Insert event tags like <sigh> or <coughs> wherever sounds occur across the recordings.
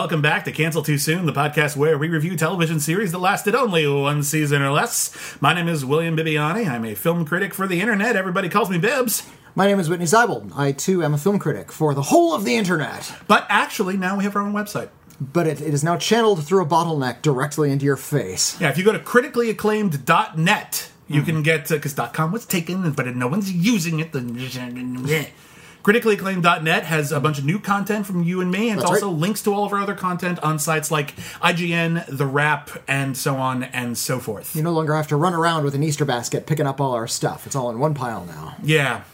Welcome back to Cancel Too Soon, the podcast where we review television series that lasted only one season or less. My name is William Bibiani. I'm a film critic for the internet. Everybody calls me Bibbs. My name is Whitney Seibold. I too am a film critic for the whole of the internet. But actually, now we have our own website. But it, it is now channeled through a bottleneck directly into your face. Yeah, if you go to criticallyacclaimed.net, you mm-hmm. can get uh, because .com was taken, but no one's using it. <laughs> Criticallyacclaimed.net has a bunch of new content from you and me, and That's also right. links to all of our other content on sites like IGN, The Wrap, and so on and so forth. You no longer have to run around with an Easter basket picking up all our stuff. It's all in one pile now. Yeah,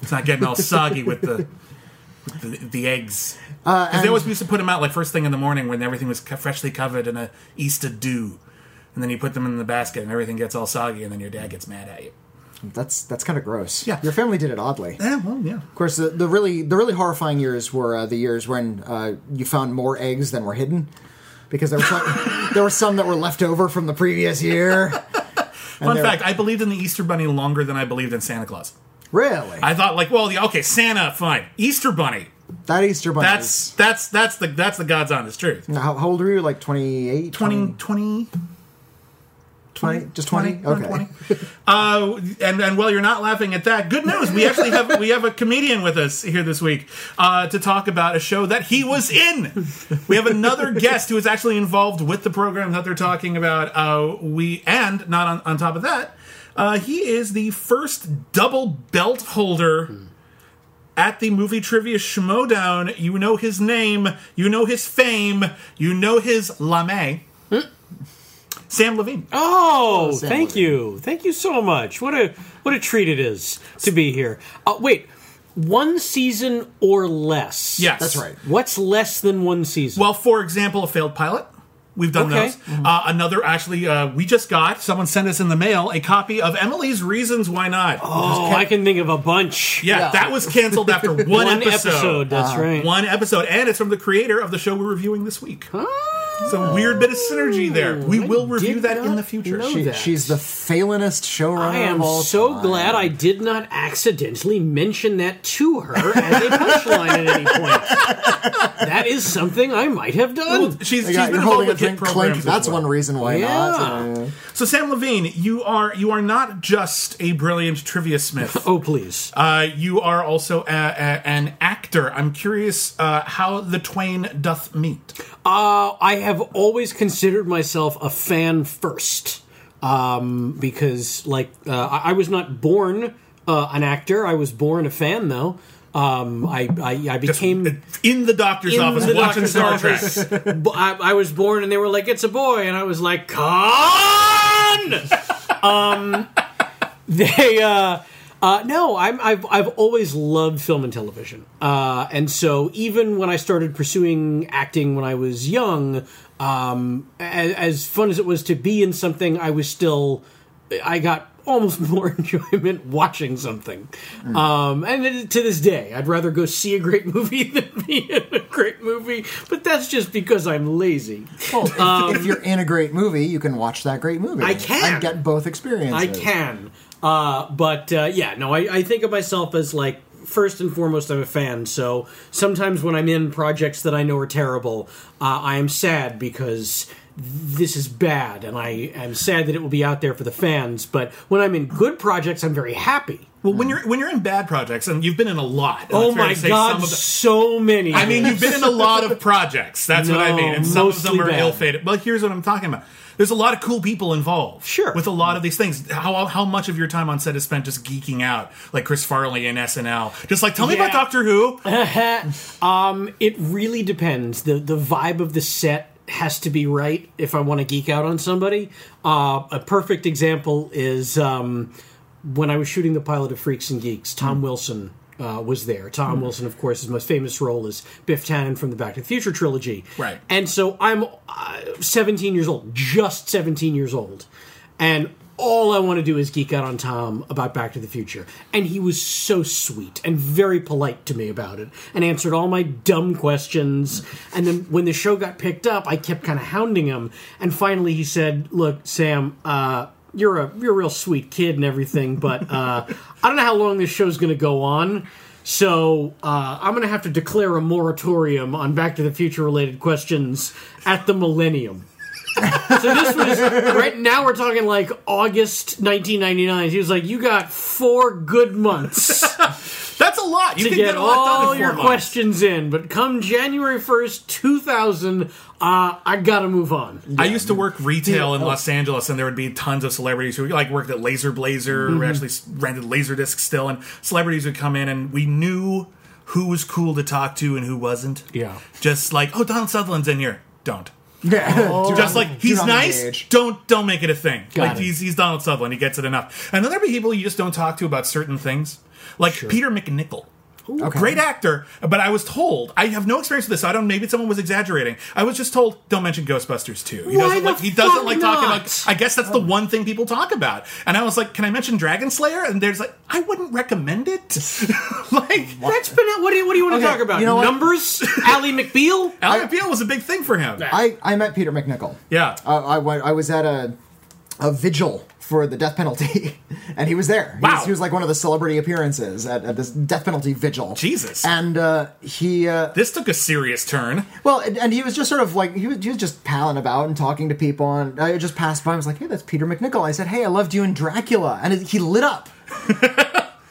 it's not getting all <laughs> soggy with the the, the eggs. Uh, Because they always used to put them out like first thing in the morning when everything was co- freshly covered in a Easter dew, and then you put them in the basket and everything gets all soggy, and then your dad gets mad at you. That's that's kind of gross. Yeah. Your family did it oddly. Yeah, well, yeah. Of course, the, the really the really horrifying years were uh, the years when uh, you found more eggs than were hidden, because there were some, <laughs> there were some that were left over from the previous year. <laughs> Fun fact: I believed in the Easter Bunny longer than I believed in Santa Claus. Really, I thought, like, well, yeah, okay, Santa, fine. Easter Bunny, that Easter bunny. that's that's that's the that's the God's honest truth. is- how, how old were you? Like 28? 20, 20, 20? Just 20? around Okay. 20. <laughs> Uh, and and while you're not laughing at that, good news. We actually have we have a comedian with us here this week uh, to talk about a show that he was in. We have another <laughs> guest who is actually involved with the program that they're talking about. Uh, we and not on, on top of that, uh, he is the first double belt holder. At the movie trivia Schmodown, you know his name, you know his fame, you know his lame. Sam Levine. Oh, Sam thank Levine. you, thank you so much. What a what a treat it is to be here. Uh, wait, one season or less? Yes. That's right. What's less than one season? Well, for example, a failed pilot. We've done Okay. those. Uh, another, actually, uh, we just got someone sent us in the mail a copy of Emily's Reasons Why Not. oh, I can think of a bunch. yeah, yeah. that was canceled after <laughs> one, one episode. episode. That's right. One episode, and it's from the creator of the show we're reviewing this week. Some weird bit of synergy there. We I will review did that in not the future. know She, that. she's the failinest showrunner I am of all so time. glad I did not accidentally mention that to her as a punchline at any point. That is something I might have done. She's, You she's got- been you're involved holding a with hit drink clink. programs That's well. one reason why Yeah. not. Uh, So Sam Levine, you are you are not just a brilliant trivia smith. <laughs> Oh, please. Uh, you are also a, a, an actor. I'm curious uh, how the twain doth meet. Uh, I have always considered myself a fan first, um, because like uh, I, I was not born uh, an actor. I was born a fan, though. Um, I, I I became in the doctor's in office the watching doctor's Star office. Trek. <laughs> I, I was born, and they were like, "It's a boy," and I was like, "Con." <laughs> um, they. Uh, uh, no, I'm, I've I've always loved film and television, uh, and so even when I started pursuing acting when I was young, um, as, as fun as it was to be in something, I was still I got almost <laughs> more enjoyment watching something. Um, and to this day, I'd rather go see a great movie <laughs> than be in a great movie, but that's just because I'm lazy. well, if, if you're in a great movie, you can watch that great movie. I can. and get both experiences. I can. Uh, but uh, yeah, no, I, I think of myself as like first and foremost, I'm a fan. So sometimes when I'm in projects that I know are terrible, uh, I am sad because this is bad, and I am sad that it will be out there for the fans. But when I'm in good projects, I'm very happy. Well, when you're when you're in bad projects, and you've been in a lot. Oh my god, the- so many. I mean, you've been in a lot of projects. That's what I mean, and some of them are bad. ill-fated. But here's what I'm talking about. There's a lot of cool people involved. Sure. With a lot of these things. How how much of your time on set is spent just geeking out, like Chris Farley in SNL? Just like, tell me about Doctor Who. <laughs> Um, it really depends. the The vibe of the set has to be right if I want to geek out on somebody. Uh, a perfect example is um, when I was shooting the pilot of Freaks and Geeks. Tom Hmm. Wilson uh, was there. Tom Wilson, of course, his most famous role is Biff Tannen from the Back to the Future trilogy. Right. And so I'm uh, 17 years old, just 17 years old, and all I want to do is geek out on Tom about Back to the Future. And he was so sweet and very polite to me about it and answered all my dumb questions. And then when the show got picked up, I kept kind of hounding him. And finally he said, Look, Sam, uh, you're a you're a real sweet kid and everything, but uh, I don't know how long this show's going to go on. So uh, I'm going to have to declare a moratorium on Back to the Future related questions at the millennium. so this was right now. We're talking like August 1999. He was like, "You got four good months That's a lot. You to can get get a lot done all in your months. questions in, but come January 1st, 2000, uh, I gotta move on." I used to work retail in oh. Los Angeles, and there would be tons of celebrities who like worked at Laser Blazer, Mm-hmm. who actually rented Laserdisc still, and celebrities would come in, and we knew who was cool to talk to and who wasn't. Yeah. just like oh, Donald Sutherland's in here. Don't. Yeah. <laughs> Do <laughs> Just like he's not nice. engage. Don't don't make it a thing. Got like it. he's he's Donald Sutherland. He gets it enough. And then there'll be people you just don't talk to about certain things, like Peter MacNicol. Okay. Great actor, but I was told I have no experience with this. So I don't. Maybe someone was exaggerating. I was just told don't mention Ghostbusters too. He Why doesn't the like. He doesn't fuck like talking not? about. I guess that's the one thing people talk about. And I was like, can I mention Dragon Slayer? And there's like, I wouldn't recommend it. <laughs> like That's been what do you what do you want Okay, to talk about? you know? Numbers? Ally McBeal? <laughs> Alan McBeal was a big thing for him. I, I met Peter MacNicol. Yeah. Uh, I went. I was at a a vigil for the death penalty, <laughs> and he was there. He, Wow. was, he was like one of the celebrity appearances at, at this death penalty vigil. Jesus. And uh, he, uh, This took a serious turn. well, and, and he was just sort of like he was, he was just palling about and talking to people, and I just passed by. I was like, "Hey, that's Peter MacNicol." I said, "Hey, I loved you in Dracula," and it, he lit up. <laughs>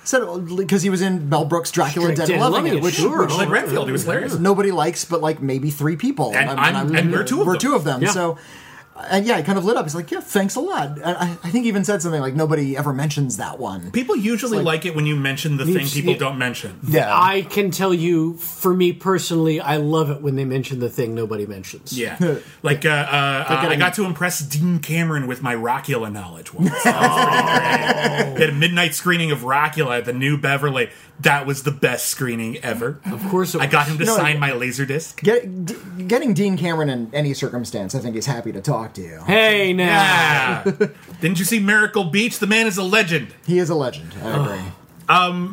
Said because he was in Mel Brooks' Dracula Dead, Dead and Loving It, which, sure. which Like Renfield, he was hilarious. nobody likes but like maybe three people And I'm- and we're two of we're them. two of them Yeah. so and yeah, it kind of lit up. He's like, "Yeah, thanks a lot." And I, I think he even said something like, "Nobody ever mentions that one." People usually like, it when you mention the thing people it- don't mention. Yeah, I can tell you, for me personally, I love it when they mention the thing nobody mentions. Yeah, <laughs> like uh, uh, uh, I got to impress Dean Cameron with my Rockula knowledge once. <laughs> That was pretty had a midnight screening of Rockula at the New Beverly. That was the best screening ever. Of course it I got him to know, sign my laser disc. Get, d- getting Dean Cameron in any circumstance, I think he's happy to talk to you. Hey now. Yeah. <laughs> Didn't you see Miracle Beach? The man is a legend. He is a legend. I agree.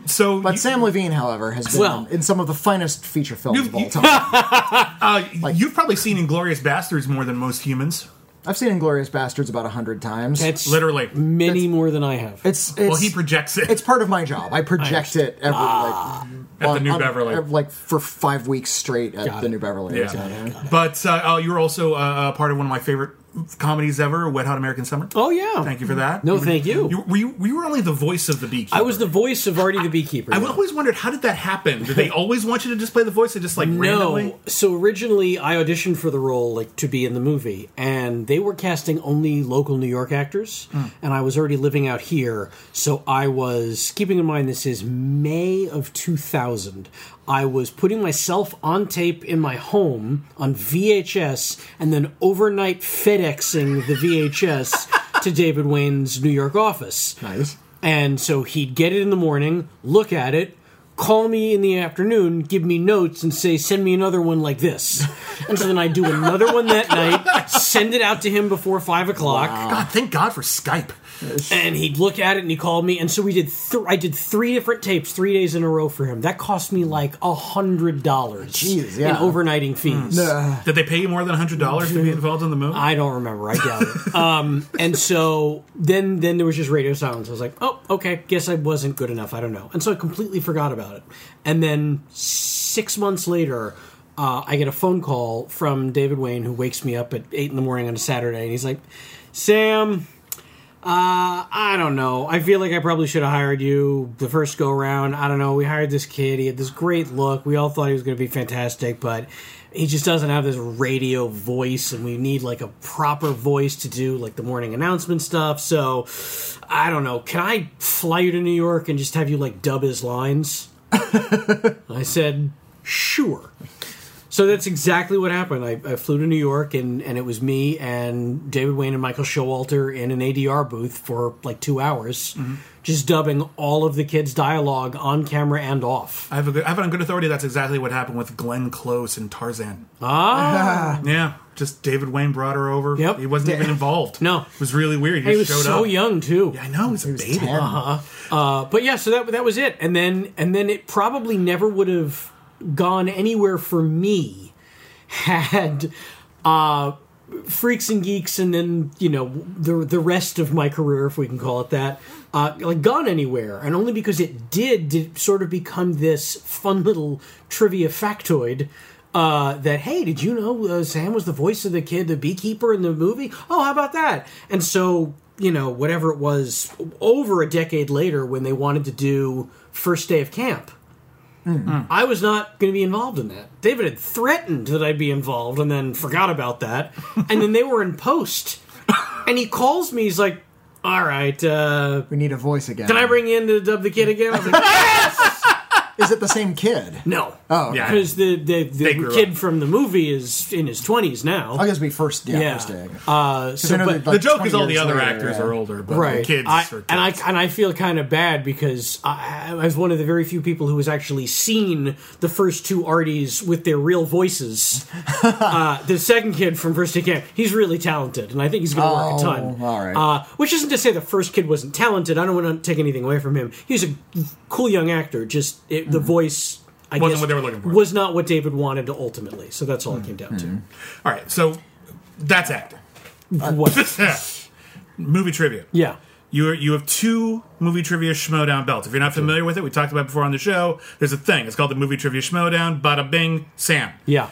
So, But you, Sam Levine, however, has been Well- in some of the finest feature films You've- of all time. <laughs> uh, you've probably seen Inglourious Basterds more than most humans. I've seen Inglourious Basterds about a hundred times. That's Literally. many more than I have. it's, it's Well, he projects it. it's part of my job. I project it every like At the New Beverly. like for five weeks straight at Got the it. New Beverly. Yeah. So, But uh, uh, you were also uh, uh, part of one of my favorite comedies ever, Wet Hot American Summer. oh yeah. Thank you for that. No, thank you. You, you were only the voice of the beekeeper. I was the voice of Artie the Beekeeper. I always wondered how did that happen? Did they <laughs> always want you to just play the voice? They just like randomly. No. So originally, I auditioned for the role, like to be in the movie, and they were casting only local New York actors, Hmm. and I was already living out here. So I was keeping in mind this is May of 2000. I was putting myself on tape in my home on VHS, and then overnight FedExing the VHS <laughs> to David Wain's New York office. nice. And so he'd get it in the morning, look at it, call me in the afternoon, give me notes, and say, send me another one like this. <laughs> And so then I'd do another one that night, send it out to him before five o'clock, God, thank God for Skype. And he'd look at it and he called me. And so we did, th- I did three different tapes, three days in a row for him. That cost me like a hundred dollars Jeez, in overnighting fees. Did they pay you more than a hundred dollars to be involved in the movie? I don't remember. I doubt it. <laughs> Um, and so then then there was just radio silence. I was like, oh, okay. Guess I wasn't good enough. I don't know. And so I completely forgot about it. And then six months later, uh, I get a phone call from David Wain, who wakes me up at eight in the morning on a Saturday, and he's like, "Sam, uh, I don't know. I feel like I probably should have hired you the first go round. I don't know. We hired this kid. He had this great look. We all thought he was going to be fantastic, but he just doesn't have this radio voice, and we need like a proper voice to do like the morning announcement stuff. So I don't know. Can I fly you to New York and just have you like dub his lines? <laughs> I said, sure. So that's exactly what happened. I, I flew to New York, and, and it was me and David Wain and Michael Showalter in an ADR booth for like two hours, just dubbing all of the kids' dialogue on camera and off. I have a good, I have it on good authority. That's exactly what happened with Glenn Close in Tarzan. Ah, <laughs> Yeah, just David Wain brought her over. Yep. he wasn't even <laughs> involved. No. it was really weird. He, he was showed so up. young too. Yeah, I know. He was a baby. 10. Uh, but yeah, so that that was it, and then and then it probably never would have gone anywhere for me had uh, freaks and geeks, and then you know the the rest of my career, if we can call it that, uh, like gone anywhere, and only because it did did sort of become this fun little trivia factoid. Uh, that hey, did you know uh, Sam was the voice of the kid, the beekeeper in the movie? Oh, how about that? And so you know, whatever it was, over a decade later, when they wanted to do first day of camp, I was not going to be involved in that. David had threatened that I'd be involved, and then forgot about that. <laughs> and then they were in post, and he calls me. He's like, "All right, uh, We need a voice again. can I bring you in to dub the kid again?" I was like, <laughs> "Yes!" Is it the same kid? No. Oh, Yeah. Because the the, the kid up. from the movie is in his twenties now. I guess we first, yeah, yeah. first day. Uh, 'Cause so, but, that, The joke is all the other later, actors yeah. are older, but right the kids I, are kids. and i and i feel kind of bad because I, I was one of the very few people who has actually seen the first two arties with their real voices <laughs> uh, the second kid from first day camp he's really talented and i think he's going to work Oh, a ton all right. uh, which isn't to say the first kid wasn't talented i don't want to take anything away from him he's a cool young actor just it, the voice I Wasn't what they were looking for. Was not what David wanted to ultimately, so that's all it came down to. all right, so that's acting. What? <laughs> Movie trivia. Yeah, You are, you have two movie trivia Schmodown belts. If you're not familiar with it, we talked about it before on the show. There's a thing. It's called the movie trivia Schmodown. Bada bing, Sam. yeah.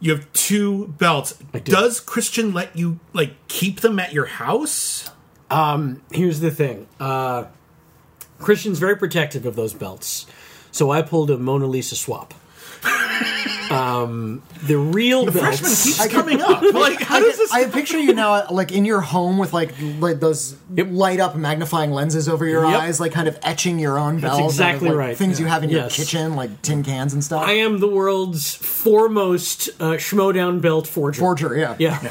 You have two belts. do. Does Christian let you like keep them at your house? here's the thing uh, christian's very protective of those belts so i pulled a mona lisa swap um, the real belts Freshman keeps coming up. <laughs> Like, how I, does this? I picture you now, like in your home with like like those Yep. light up magnifying lenses over your Yep. eyes, like kind of etching your own bells. out of, exactly like, right. Things you have in your Yes. kitchen, like tin cans and stuff. i am the world's foremost uh, schmodown belt forger Forger, yeah. yeah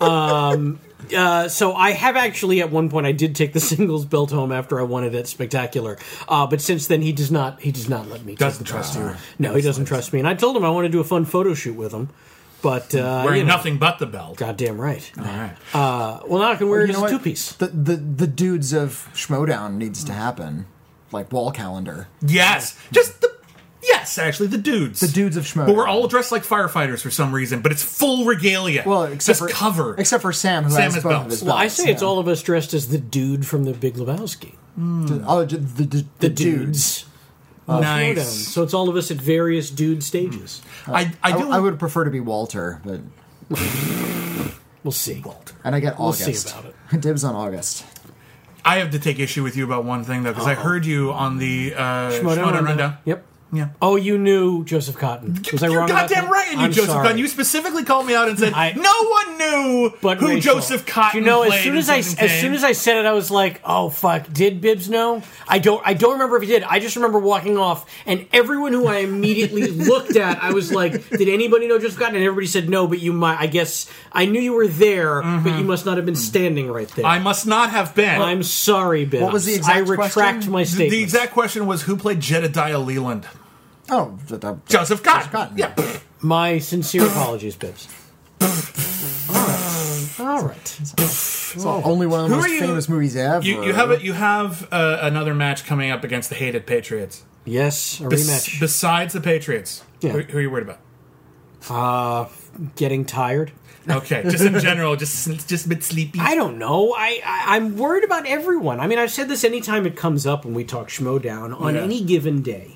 um, uh, so I have actually at one point I did take the <laughs> singles belt home after I won it at Spectacular, uh, but since then he does not he does not let me. Doesn't the trust you. No, he doesn't trust me, and I told him I want to do a fun photo shoot with him, but uh, Wearing you know, nothing but the belt. Goddamn right. All right. Uh, well, now I can wear it You as know a two piece. The, the the dudes of Schmodown needs to happen, like wall calendar. Yes, just the yes. Actually, the dudes. The dudes of Schmodown. But we're all dressed like firefighters for some reason. But it's full regalia. well, except just for cover. except for Sam, who Sam has has both belts. of his Well, I belts, say it's all of us dressed as the dude from the Big Lebowski. Mm. Oh, the, the, the, The dudes. dudes. Uh, Showdown. nice. So it's all of us at various dude stages. Mm. I, I I, do. I would prefer to be Walter, but <laughs> We'll see. Walter. and I get August. We'll August. see about it. <laughs> Dibs on August. I have to take issue with you about one thing though, because I heard you on the uh, Schmodown Schmodown Rundown. rundown. Yep. Yeah. Oh, you knew Joseph Cotten. Was I You're about goddamn that? right, and you I'm Joseph sorry. Cotten. You specifically called me out and said I- no one knew But who Rachel, Joseph Cotten You know, as played soon in as I Citizen as Kane. soon as I said it, I was like, "Oh fuck!" Did Bibbs know? I don't. I don't remember if he did. I just remember walking off, and everyone who I immediately <laughs> looked at, I was like, "Did anybody know Joseph Cotten?" And everybody said no, but you might. I guess I knew you were there, but you mm-hmm. must not have been standing right there. I must not have been. I'm sorry, Bibbs. What was the exact question? I retract question? my the, statement. the exact question was who played Jedediah Leland? Oh, the, the, Joseph Cotten. Cotten. Yeah. My sincere apologies, Bibbs. All right. All right. it's only one of the Who most are you- famous movies ever. You, you have it. You have uh, another match coming up against the hated Patriots. Yes, a Bes- rematch. besides the Patriots, Yeah. who, who are you worried about? Getting tired. Okay, just in general, just just a bit sleepy. I don't know. I, I I'm worried about everyone. I mean, I've said this anytime it comes up when we talk Schmodown on Yeah. any given day.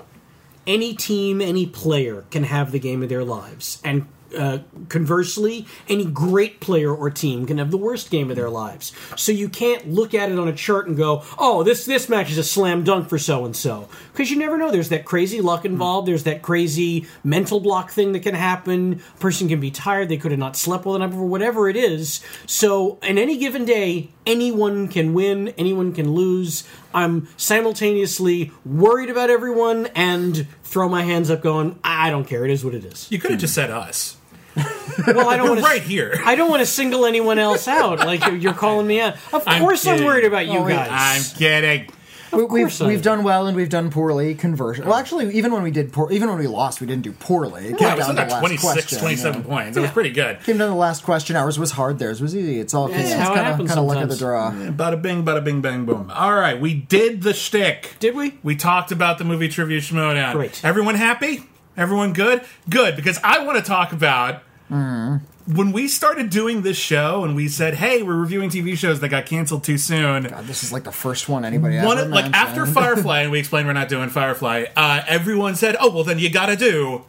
Any team, any player can have the game of their lives, and uh, conversely, any great player or team can have the worst game of their lives. So you can't look at it on a chart and go, "Oh, this this match is a slam dunk for so and so," because you never know. There's that crazy luck involved. There's that crazy mental block thing that can happen. A person can be tired. They could have not slept well night before. Whatever it is. So, in any given day, anyone can win. Anyone can lose. I'm simultaneously worried about everyone and throw my hands up, going, "I don't care. It is what it is." You could have just said us. <laughs> Well, I don't We're want right here. I don't want to single anyone else out. Like you're, you're calling me out. Of I'm course, I'm, worried about you Oh, guys. I'm kidding. We, we've I we've done well and we've done poorly. Conversion. Well, actually, even when we did poor, even when we lost, we didn't do poorly. It came Yeah, it was down to like the last 26, question. 27 yeah. points. It was pretty good. Came down to the last question. Ours was hard. Theirs was easy. It's all That's it's kind of happens kind of luck of the sometimes. draw. Bada bing, bada bing, bang, boom. All right, we did the shtick. Did we? We talked about the movie Trivia Schmodown. Great. Everyone happy? Everyone good? Good, because I want to talk about mm. When we started doing this show and we said, hey, we're reviewing TV shows that got canceled too soon. God, this is like the first one anybody One ever of, like mentioned. after Firefly, and we <laughs> explained we're not doing Firefly. Uh, everyone said, "Oh, well, then you got to do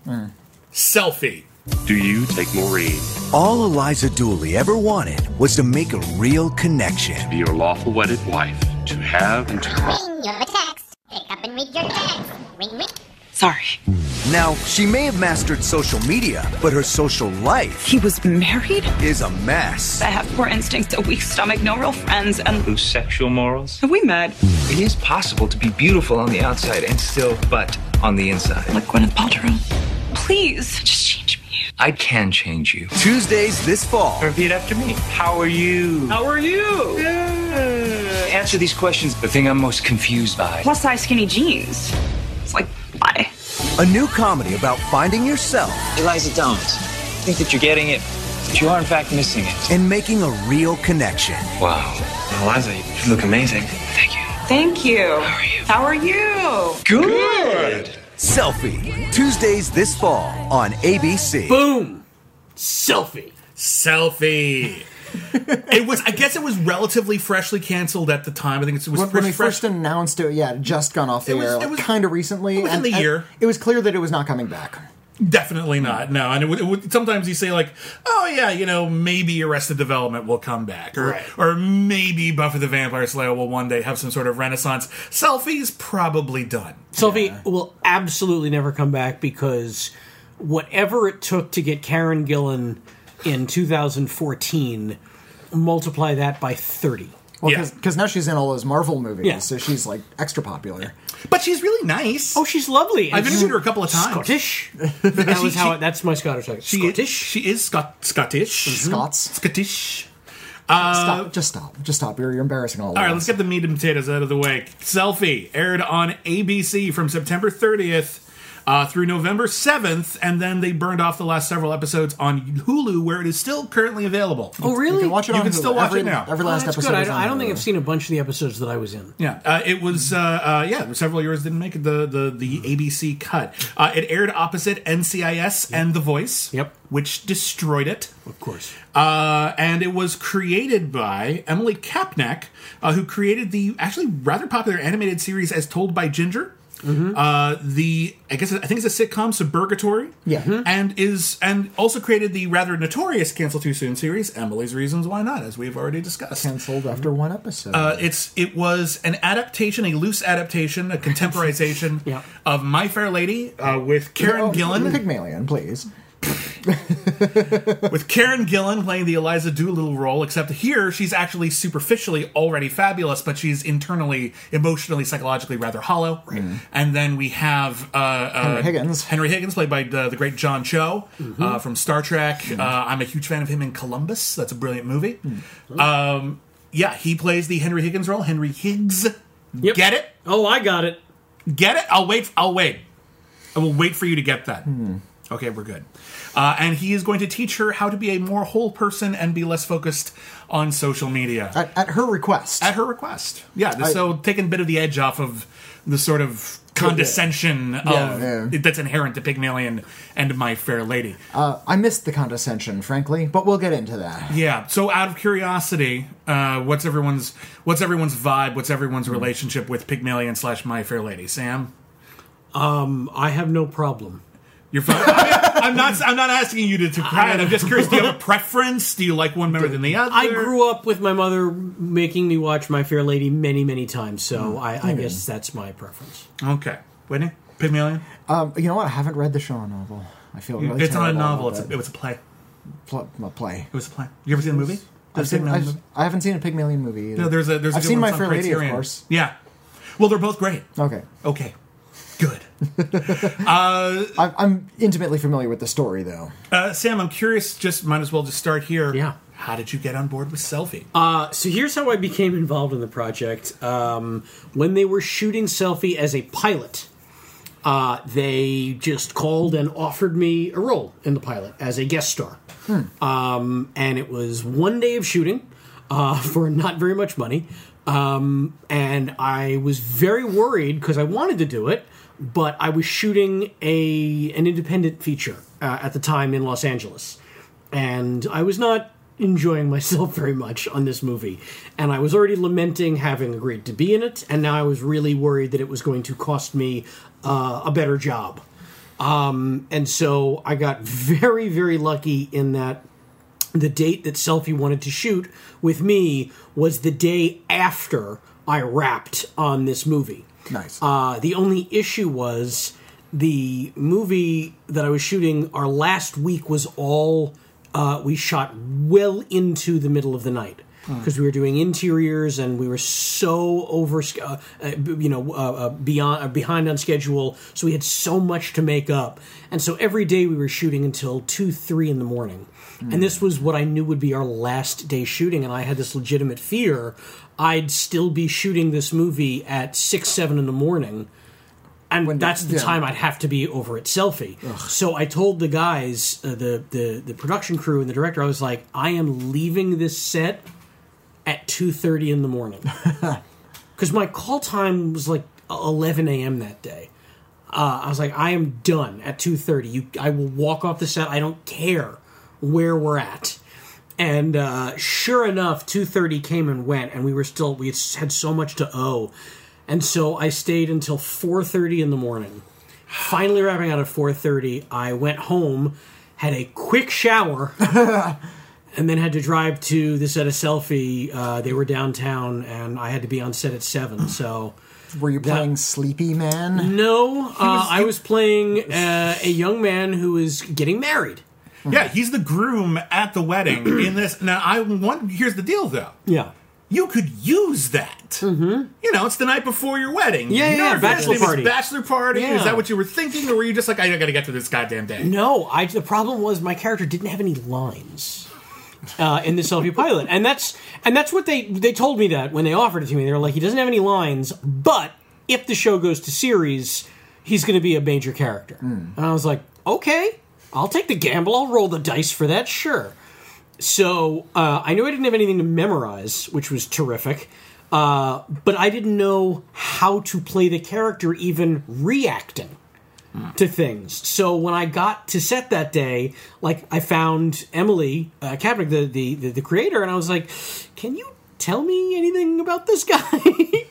selfie." Do you take Maureen All Eliza Dooley ever wanted was to make a real connection. to be your lawful wedded wife? To have and to Ring, you have a text. Pick up and read your text. Ring, ring. Sorry. Now, she may have mastered social media, but her social life He was married? is a mess. I have poor instincts, a weak stomach, no real friends, and Whose sexual morals? have we met? It is possible to be beautiful on the outside and still butt on the inside. Like Gwyneth Paltrow. Please, just change me. I can change you. Tuesdays this fall. Repeat after me. How are you? How are you? Answer these questions. The thing I'm most confused by. Plus size skinny jeans. It's like, why? A new comedy about finding yourself Eliza, don't. Think that you're getting it, but you are in fact missing it. and making a real connection. Wow. Eliza, you look amazing. Thank you. Thank you. How are you? How are you? Good. Selfie. Tuesdays this fall on ABC. Boom. Selfie. Selfie. <laughs> it was. I guess it was relatively freshly canceled at the time. I think it was When, when pretty we fresh. first announced it, yeah, it just gone off the It was- air, it like, was kind of recently. within and, the year. it was clear that it was not coming back. Definitely not. No, and it would, it would, sometimes you say like, "Oh yeah, you know, maybe Arrested Development will come back, or Right. or maybe Buffy the Vampire Slayer will one day have some sort of renaissance." Selfies probably done. Selfie will absolutely never come back because whatever it took to get Karen Gillan in 2014, multiply that by 30. Well, Yeah. because now she's in all those Marvel movies, Yeah. so she's like extra popular. But she's really nice. Oh, she's lovely. I've And interviewed her a couple of times. Scottish. <laughs> that was how. she- It, that's my Scottish. accent. she Scottish. She is Scot- Scottish. Scots, mm-hmm. Scottish. stop! Uh, just stop! Just stop! You're, you're embarrassing all of All right, us. let's get the meat and potatoes out of the way. Selfie aired on ABC from September 30th uh, through November 7th, and then they burned off the last several episodes on Hulu, where it is still currently available. Oh, really? You can watch it You on can Hulu. still watch every, it now. Every Oh, last that's episode. good. I don't, I don't think I've seen a bunch of the episodes that I was in. Yeah, uh, it was. Uh, uh, yeah, several years didn't make the the the ABC cut. Uh, it aired opposite NCIS and The Voice. Yep. which destroyed it. Of course. Uh, and it was created by Emily Kapnek, uh, who created the actually rather popular animated series as told by Ginger. Uh, the I guess I think it's a sitcom, Suburgatory. Yeah. Mhm. and is and also created the rather notorious Cancel Too Soon series, Emily's Reasons Why Not, as we've already discussed. canceled after one episode. Uh, it's it was an adaptation, a loose adaptation, a <laughs> contemporization Yeah. of My Fair Lady uh, with Karen Oh, Gillan. Pygmalion, please. <laughs> with Karen Gillan playing the Eliza Doolittle role, except here she's actually superficially already fabulous, but she's internally, emotionally, psychologically rather hollow. And then we have uh, uh, Henry Higgins. Henry Higgins, played by uh, the great John Cho uh, from Star Trek. Uh, I'm a huge fan of him in Columbus. That's a brilliant movie. Um, yeah, he plays the Henry Higgins role. Henry Higgs. Yep. Get it? Oh, I got it. Get it? I'll wait. I'll wait. I will wait for you to get that. Okay, we're good. Uh, and he is going to teach her how to be a more whole person and be less focused on social media At, at her request. at her request. Yeah, I- so taking a bit of the edge off of the sort of condescension of yeah. that's inherent to Pygmalion and My Fair Lady. Uh, I missed the condescension, frankly, but we'll get into that. Yeah. So, out of curiosity, uh, what's everyone's what's everyone's vibe? What's everyone's relationship with Pygmalion slash My Fair Lady? Sam. Um, I have no problem. You're fine. <laughs> I'm not. I'm not asking you to, to cry. I'm just curious. Do you have a preference? Do you like one better than the other? I grew up with my mother making me watch My Fair Lady many, many times, so Hmm. I, I guess that's my preference. Okay, Whitney, Pygmalion. Um, you know what? I haven't read the Shaw novel. I feel really it's not a terrible novel. about It's a, it. it was a play. Pl- a play. It was a play. You ever seen the movie? I've seen, Pygmalion I've, movie? I haven't seen a Pygmalion movie either. No, there's a there's. a I've good seen one My on Fair Lady, of Criterion. course. Yeah. Well, they're both great. Okay. Okay. Good. <laughs> I, I'm intimately familiar with the story, though. Uh, Sam, I'm curious. Just might as well just start here. Yeah. How did you get on board with Selfie? Uh, so here's how I became involved in the project. Um, when they were shooting Selfie as a pilot, uh, they just called and offered me a role in the pilot as a guest star. Um, and it was one day of shooting uh, <laughs> for not very much money. Um, and I was very worried because I wanted to do it, but I was shooting a an independent feature uh, at the time in Los Angeles, and I was not enjoying <laughs> myself very much on this movie. And I was already lamenting having agreed to be in it, and now I was really worried that it was going to cost me uh, a better job. Um, and so I got very, very lucky in that the date that Selfie wanted to shoot with me was the day after I wrapped on this movie. Nice. Uh, the only issue was the movie that I was shooting, our last week was all, uh, we shot well into the middle of the night. Because we were doing interiors and we were so over, uh, uh, you know, uh, uh, beyond uh, behind on schedule. So we had so much to make up, and so every day we were shooting until two, three in the morning. And this was what I knew would be our last day shooting, and I had this legitimate fear I'd still be shooting this movie at six, seven in the morning, and when that's the yeah. time I'd have to be over at Selfie. So I told the guys, uh, the the the production crew and the director, I was like, I am leaving this set at two thirty in the morning <laughs> because my call time was like eleven a.m. that day. Uh, I was like, I am done at two thirty. You, I will walk off the set. I don't care where we're at. And uh, sure enough, two thirty came and went, and we were still we had so much to owe, and so I stayed until four thirty in the morning. Finally, wrapping out at four thirty, I went home, had a quick shower, <laughs> and then had to drive to the set of selfie. Uh, they were downtown, and I had to be on set at seven. <clears throat> So. Were you playing Sleepy Man? No, uh, I was playing uh, a young man who was getting married. Yeah, he's the groom at the wedding <clears throat> in this. Now, I want. Here's the deal, though. Yeah. You could use that. Mm-hmm. You know, it's the night before your wedding. Yeah, You yeah, know, yeah, your bachelor party. Bachelor party. Yeah. Is that what you were thinking, or were you just like, I got to get to this goddamn day? No, I. The problem was my character didn't have any lines uh, in the selfie <laughs> pilot, and that's and that's what they they told me that when they offered it to me. They were like, he doesn't have any lines, but if the show goes to series, he's going to be a major character. And I was like, okay, I'll take the gamble. I'll roll the dice for that. Sure. So uh, I knew I didn't have anything to memorize, which was terrific. Uh, but I didn't know how to play the character, even reacting to things. So when I got to set that day, like I found Emily uh, Kapnek, the the the creator, and I was like, "Can you tell me anything about this guy?" <laughs>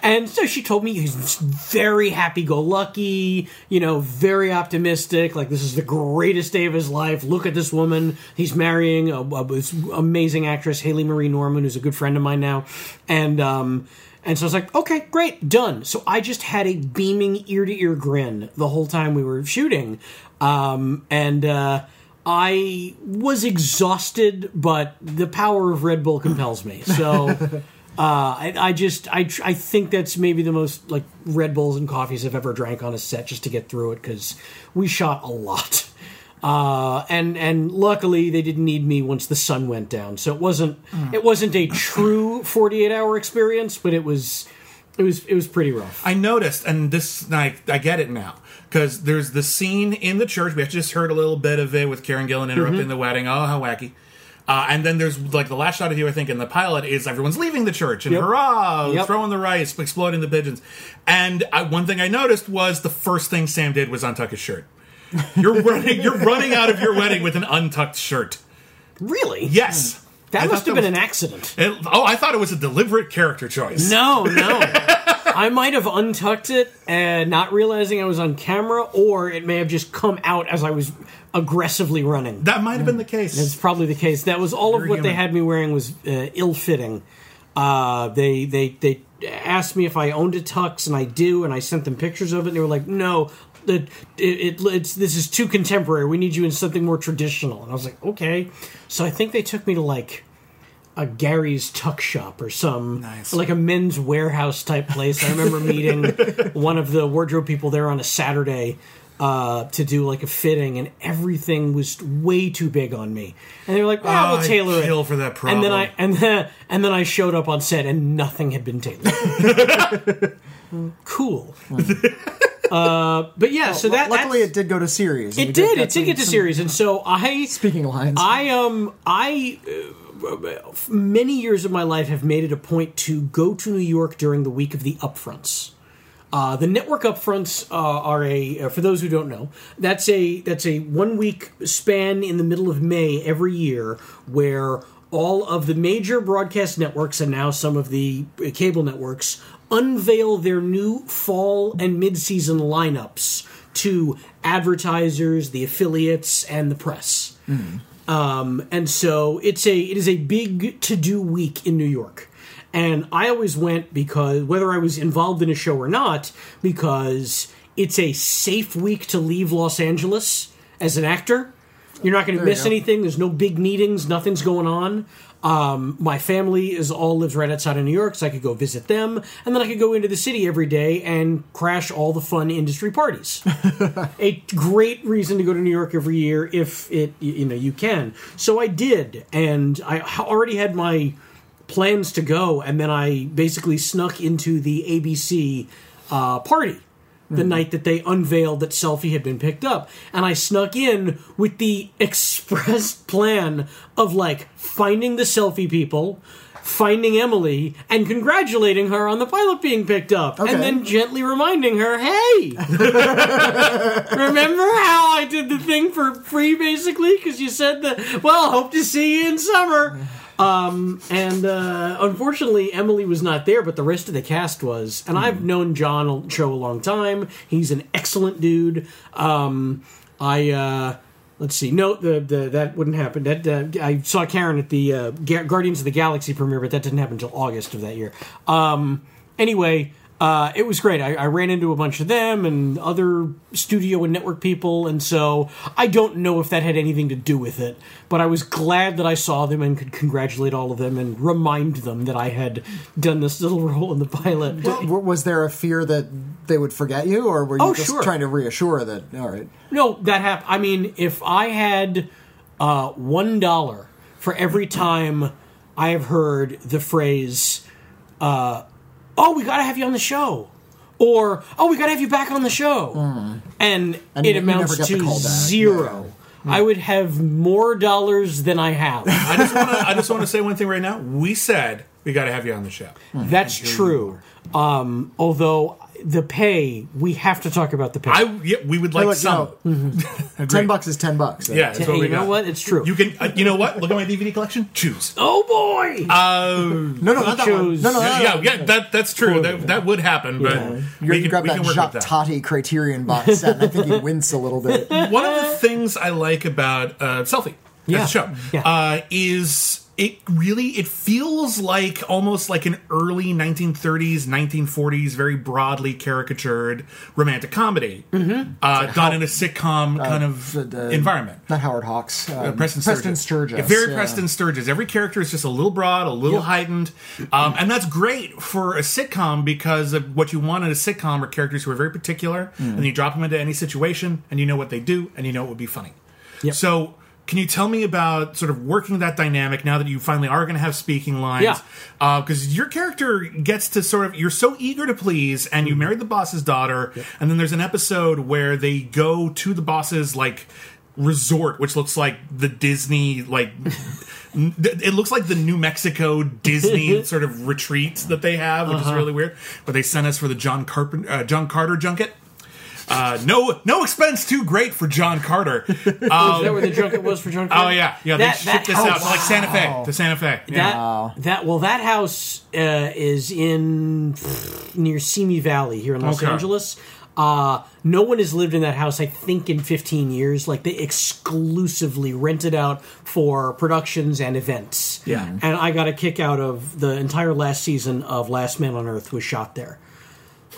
and so she told me he's very happy-go-lucky, you know, very optimistic. Like this is the greatest day of his life. Look at this woman. He's marrying a, a this amazing actress, Haley Marie Norman, who's a good friend of mine now, and. um and so I was like, okay, great, done. So I just had a beaming ear to ear grin the whole time we were shooting. Um, and uh, I was exhausted, but the power of Red Bull compels me. So. <laughs> Uh, I, I just I tr- I think that's maybe the most like Red Bulls and coffees I've ever drank on a set just to get through it because we shot a lot, <laughs> uh, and and luckily they didn't need me once the sun went down, so it wasn't it wasn't a true <coughs> forty eight hour experience, but it was it was it was pretty rough. I noticed, and this I, I get it now because there's the scene in the church. We just heard a little bit of it with Karen Gillan interrupting Mm-hmm. the wedding. Oh, how wacky! Uh, and then there's like the last shot of you, I think, in the pilot is everyone's leaving the church and Yep. hurrah, Yep. throwing the rice, exploding the pigeons. And I, one thing I noticed was the first thing Sam did was untuck his shirt. You're <laughs> running, you're running out of your wedding with an untucked shirt. really? Yes, That I must have been was- an accident. It, oh, I thought it was a deliberate character choice. No, no. <laughs> I might have untucked it and not realizing I was on camera, or it may have just come out as I was aggressively running. That might have been the case. That's probably the case. That was all of what they had me wearing was uh, ill-fitting. Uh, they they they asked me if I owned a tux, and I do, and I sent them pictures of it. and They were like, "No, it, it, it it's this is too contemporary. We need you in something more traditional." And I was like, "Okay." So I think they took me to like a Gary's Tux Shop or some Nice. like a men's warehouse type place. I remember meeting <laughs> one of the wardrobe people there on a Saturday uh, to do like a fitting, and everything was way too big on me. And they were like, "Well, Oh, we'll I'd tailor kill it." for that problem. And then I and then and then I showed up on set, and nothing had been tailored. <laughs> cool. uh, but yeah, so that luckily it did go to series. it we did. It did get to some- series, and so I Speaking lines. I um I uh, many years of my life have made it a point to go to New York during the week of the upfronts. Uh, the network upfronts uh, are a uh, for those who don't know that's a that's a one week span in the middle of May every year where all of the major broadcast networks and now some of the cable networks unveil their new fall and mid-season lineups to advertisers, the affiliates, and the press. Um, and so it's a it is a big to do week in New York. And I always went because whether I was involved in a show or not, because it's a safe week to leave Los Angeles as an actor. You're not going to miss anything. There's no big meetings. Nothing's going on. Um, my family is all lives right outside of New York, so I could go visit them, and then I could go into the city every day and crash all the fun industry parties <laughs> a great reason to go to New York every year if it you know you can. So I did, and I already had my plans to go, and then I basically snuck into the ABC uh, party. The night that they unveiled that Selfie had been picked up. And I snuck in with the <laughs> express plan of like finding the selfie people, finding Emily, and congratulating her on the pilot being picked up. Okay. And then gently reminding her, hey, <laughs> Remember how I did the thing for free, basically, because you said that. Well, hope to see you in summer. Um, and uh, unfortunately, Emily was not there, but the rest of the cast was. And I've known John Cho a long time. He's an excellent dude. Um, I uh, let's see. No, the, the that wouldn't happen. That uh, I saw Karen at the uh, Guardians of the Galaxy premiere, but that didn't happen until August of that year. Um, anyway, uh, it was great. I, I ran into a bunch of them and other studio and network people, and so I don't know if that had anything to do with it, but I was glad that I saw them and could congratulate all of them and remind them that I had done this little <laughs> role in the pilot. W- was there a fear that they would forget you, or were you Oh, just sure. trying to reassure that? All right, No, that happened. I mean, if I had uh, one dollar for every time I have heard the phrase, uh, "Oh, we got to have you on the show," or "Oh, we got to have you back on the show," hmm. and, And it amounts to call back. zero. I hmm. would have more dollars than I have. <laughs> I just want to. I just want to say one thing right now. We said we got to have you on the show. That's hmm. true. Um, although the pay, we have to talk about the pay. I yeah, we would like Hey, look, some. you <laughs> know, ten bucks is ten bucks. Yeah, that's Hey, what you know got. what? It's true. You can. Uh, you know what? Look at my DVD collection. Choose. oh boy! Uh, <laughs> No, no, not that one. No, no, no, yeah, no. yeah, yeah, that that's true. That, that would happen, but You're we gonna can, grab we that work Jacques with that. Tati Criterion box set, and I think you <laughs> wince a little bit. One of the things I like about uh, Selfie Yeah. as a show Yeah. uh, is it really it feels like almost like an early 1930s 1940s very broadly caricatured romantic comedy mm-hmm. uh, done in a sitcom kind of the- the- environment Not Howard Hawks. Uh, Um, Preston Sturges. Preston Sturges. Yeah, very yeah. Preston Sturges. Every character is just a little broad, a little heightened, um, and that's great for a sitcom because what you want in a sitcom are characters who are very particular, Hmm. and you drop them into any situation, and you know what they do, and you know it would be funny. Yep. So. Can you tell me about sort of working that dynamic now that you finally are going to have speaking lines? Yeah. Because your character gets to sort of, you're so eager to please, and you Mm-hmm. married the boss's daughter, and then there's an episode where they go to the boss's, like, resort, which looks like the Disney, like, <laughs> it looks like the New Mexico Disney <laughs> sort of retreat that they have, which Uh-huh. is really weird. But they sent us for the John Carpenter, uh, John Carter junket. Uh, no, no expense too great for John Carter. <laughs> Is that where the junket was for John? Oh yeah, yeah. That- they shipped this house- out to like Santa Fe, to Santa Fe. Yeah. That that well, that house uh, is in pff, near Simi Valley here in Los Okay. Angeles. Uh, no one has lived in that house, I think, in 15 years. Like they exclusively rent it out for productions and events. Yeah. and I got a kick out of the entire last season of Last Man on Earth was shot there.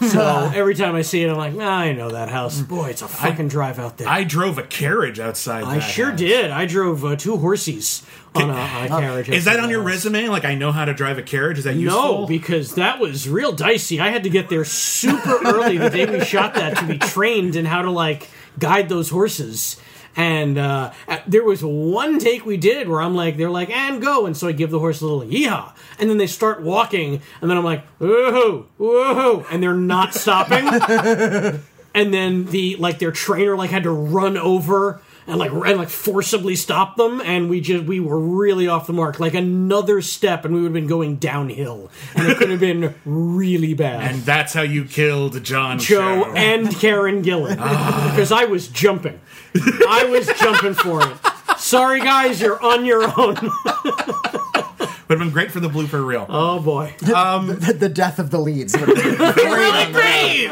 So <laughs> every time I see it, I'm like, nah, I know that house. Boy, it's a fucking drive out there. I drove a carriage outside. I that sure house. did. I drove uh, two horses on a, on a carriage. Is that outside on your house. resume? Like I know how to drive a carriage. Is that useful? No, because that was real dicey. I had to get there super early the day we shot that to be trained in how to like guide those horses. And uh, there was one take we did where I'm like, they're like, and go. And so I give the horse a little yeehaw. And then they start walking. And then I'm like, whoa, whoa. And they're not stopping. <laughs> and then the like their trainer like had to run over and like and like forcibly stop them and we just we were really off the mark like another step and we would have been going downhill and it could have been really bad And that's how you killed John joe Cho. and karen gillan because i was jumping i was jumping for it sorry guys you're on your own Would have been great for the blooper reel. oh boy the, the death of the leads. would have been <laughs> great.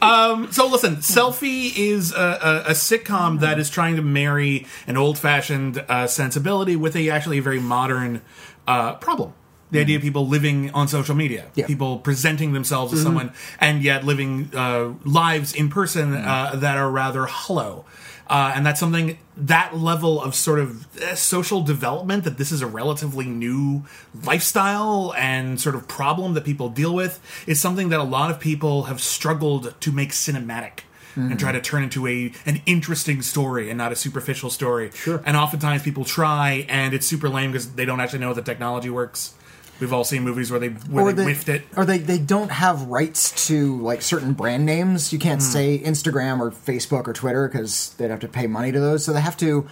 Um, so listen, Selfie is a, a, a sitcom that is trying to marry an old-fashioned uh, sensibility with a actually a very modern uh, problem. The idea of people living on social media, Yeah. people presenting themselves as someone, and yet living uh, lives in person uh, that are rather hollow. Uh, and that's something that level of sort of uh, social development that this is a relatively new lifestyle and sort of problem that people deal with is something that a lot of people have struggled to make cinematic and try to turn into a an interesting story and not a superficial story. Sure. And oftentimes people try and it's super lame because they don't actually know how the technology works. We've all seen movies where they where Or they, they, whiffed it. or they, they don't have rights to like certain brand names. You can't say Instagram or Facebook or Twitter because they'd have to pay money to those. So they have to,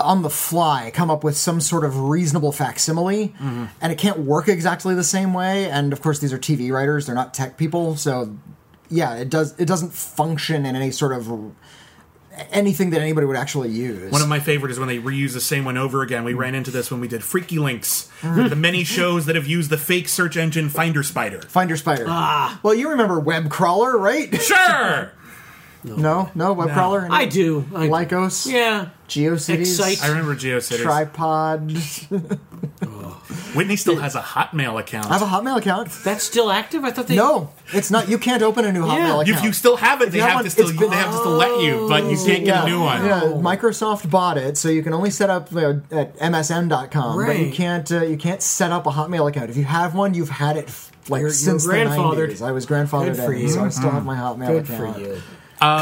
on the fly, come up with some sort of reasonable facsimile, Mm-hmm. and it can't work exactly the same way. And of course, these are TV writers; they're not tech people. So yeah, it does it doesn't function in any sort of anything that anybody would actually use. One of my favorite is when they reuse the same one over again. We ran into this when we did Freaky Links, Mm-hmm. the many shows that have used the fake search engine Finder Spider. Finder Spider. Ah. Well, you remember Web Crawler, right? Sure. <laughs> no, no Web Crawler. i do I, Lycos. yeah GeoCities. Excite. I remember GeoCities. Tripod. <laughs> Whitney still has a Hotmail account. I have a Hotmail account. that's still active i thought they No, it's not. You can't open a new Hotmail Yeah. if account. you still have it, they have have one, to still it's been- they have to still let you, but you can't get yeah, a new one. Yeah, Microsoft bought it, so you can only set up uh, at MSN.com, but you Right. can't. Uh, you can't set up a Hotmail account. If you have one, you've had it f- like You're- you're since the 90s. I was grandfathered Good for in, you. so I still have my Hotmail good for account. you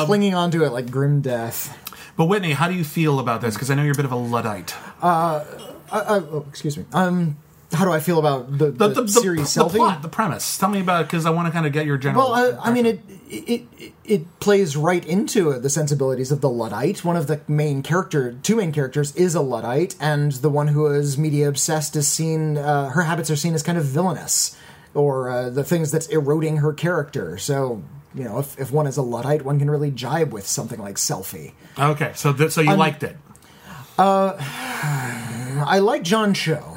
Clinging onto it like grim death. But Whitney, how do you feel about this? Because I know you're a bit of a luddite. Uh, oh, excuse me. Um, how do I feel about the, the, The, the, the, series the selfie? plot, the premise. Tell me about it because I want to kind of get your general. Well, I, I mean, it, it it it plays right into the sensibilities of the luddite. One of the main character, two main characters, is a luddite, and the one who is media obsessed is seen. Uh, her habits are seen as kind of villainous, or uh, the things that's eroding her character. So. You know, if, if one is a luddite, one can really jibe with something like selfie. okay, so th- so you liked it. Uh, <sighs> I like John Cho.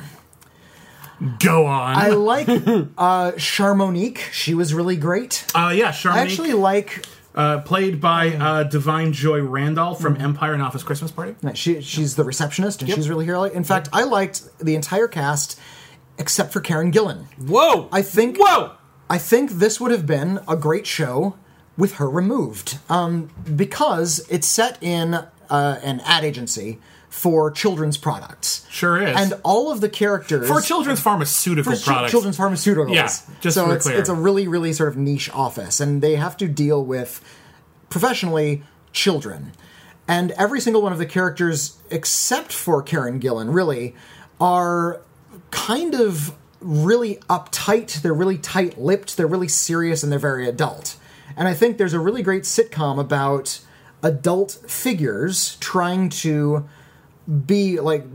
Go on. I like <laughs> uh, Charmonique. She was really great. uh, yeah, Charmaine, I actually like uh, played by uh, Da'Vine Joy Randolph from Empire and Office Christmas Party. She, she's the receptionist, and she's really here. In fact, I liked the entire cast except for Karen Gillan. whoa I think. whoa I think this would have been a great show with her removed, um, because it's set in uh, an ad agency for children's products. Sure is. And all of the characters For children's pharmaceutical for products. children's pharmaceuticals. Yeah, just so it's it's a really really sort of niche office, and they have to deal with professionally children, and every single one of the characters, except for Karen Gillan, really are kind of really uptight. They're really tight-lipped. They're really serious, and they're very adult. And I think there's a really great sitcom about adult figures trying to be like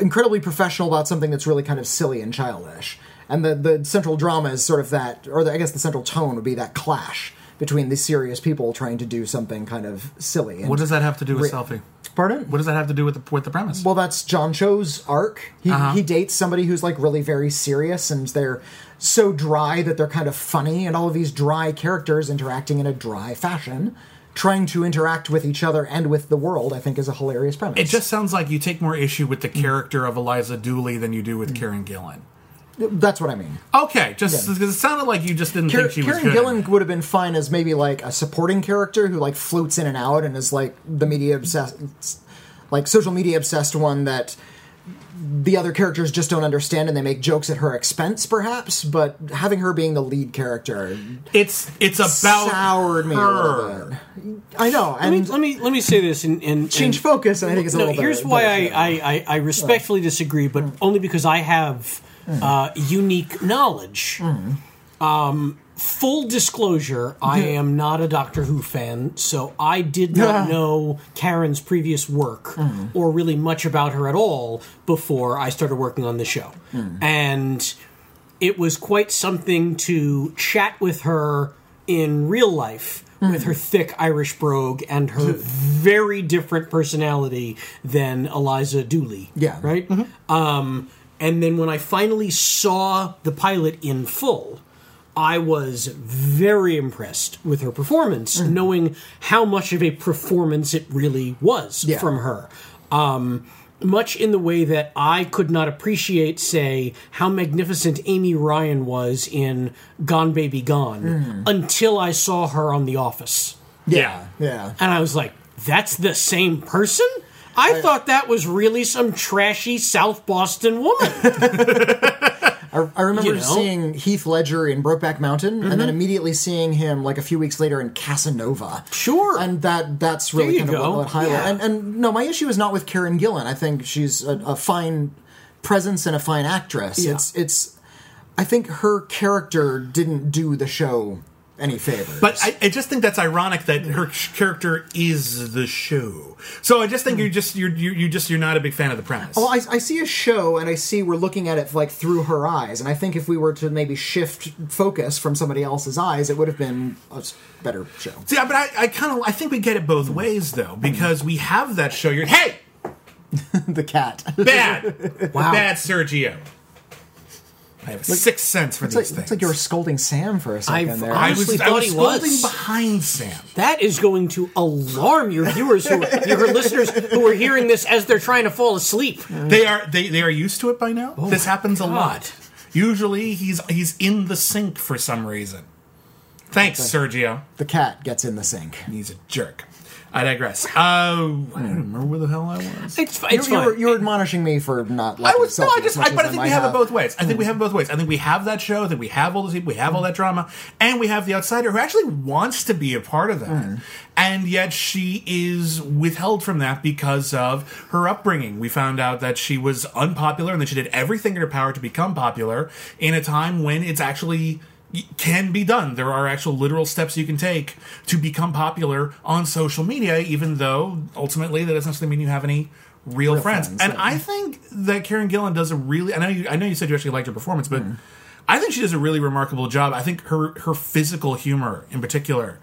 incredibly professional about something that's really kind of silly and childish. And the the central drama is sort of that, or the, I guess the central tone would be that clash between these serious people trying to do something kind of silly. And, What does that have to do with Re- selfie? Pardon? What does that have to do with the with the premise? Well, that's John Cho's arc. He, Uh-huh. he dates somebody who's like really very serious, and they're so dry that they're kind of funny, and all of these dry characters interacting in a dry fashion, trying to interact with each other and with the world. I think is a hilarious premise. it just sounds like you take more issue with the character of Eliza Dooley than you do with Karen Gillan. that's what I mean. Okay, just because it sounded like you just didn't Car- think she was Karen. Gillan would have been fine as maybe like a supporting character who like floats in and out and is like the media obsessed, like social media obsessed one that the other characters just don't understand and they make jokes at her expense, perhaps. But having her being the lead character It's it's about soured me a her. little bit. I know, Let me, let me let me say this and, and change and- focus, and I think it's a no, little. here's better, why better I. I, I, I respectfully disagree, but only because I have uh, unique knowledge. Um, full disclosure, I am not a Doctor Who fan, so I did not know Karen's previous work hmm. or really much about her at all before I started working on the show. Hmm. And it was quite something to chat with her in real life hmm. with her thick Irish brogue and her very different personality than Eliza Dooley. Yeah. Right? Mm-hmm. Um, and then when I finally saw the pilot in full, I was very impressed with her performance, knowing how much of a performance it really was Yeah. from her. Um, much in the way that I could not appreciate, say, how magnificent Amy Ryan was in Gone Baby Gone until I saw her on The Office. Yeah. yeah. And I was like, that's the same person? I thought that was really some trashy South Boston woman. <laughs> I, I remember You know? seeing Heath Ledger in Brokeback Mountain, and Mm-hmm. then immediately seeing him like a few weeks later in Casanova. Sure. and that that's really kind of go. what, what highlight. Yeah. And, and no, my issue is not with Karen Gillan. I think she's a, a fine presence and a fine actress. Yeah. It's it's. I think her character didn't do the show any favors. But I, I just think that's ironic that her character is the show. So I just think you're just you're, you just you're not a big fan of the premise. Well, I, I see a show and I see we're looking at it like through her eyes, and I think if we were to maybe shift focus from somebody else's eyes, it would have been a better show. See, but I, I kind of I think we get it both ways though because we have that show. You're hey <laughs> the cat. bad <laughs> Wow. bad Sergio. I have six cents for It's these like, things. it's like you were scolding Sam for a 2nd I've- there. I was, honestly I thought was he scolding was. behind Sam. That is going to alarm your viewers, who your listeners who are hearing this as they're trying to fall asleep. They are they, they are used to it by now. Oh this happens a lot. Usually he's he's in the sink for some reason. Thanks, Sergio. the cat gets in the sink. He's a jerk. I digress. Uh, I don't remember where the hell I was. It's, fi- it's you, were, fine. You're admonishing me for not. I was no, I just, I, but I think might we have it both ways. I think we hmm. have it both ways. I think we have that show, I think we have all those people, we have all that hmm. drama, and we have the outsider who actually wants to be a part of that, hmm. and yet she is withheld from that because of her upbringing. We found out that she was unpopular and that she did everything in her power to become popular in a time when it's actually can be done. There are actual literal steps you can take to become popular on social media, even though ultimately that doesn't necessarily mean you have any real, friends. friends, And yeah. I think that Karen Gillan does a really. I know you. I know you said you actually liked her performance, but I think she does a really remarkable job. I think her her physical humor, in particular,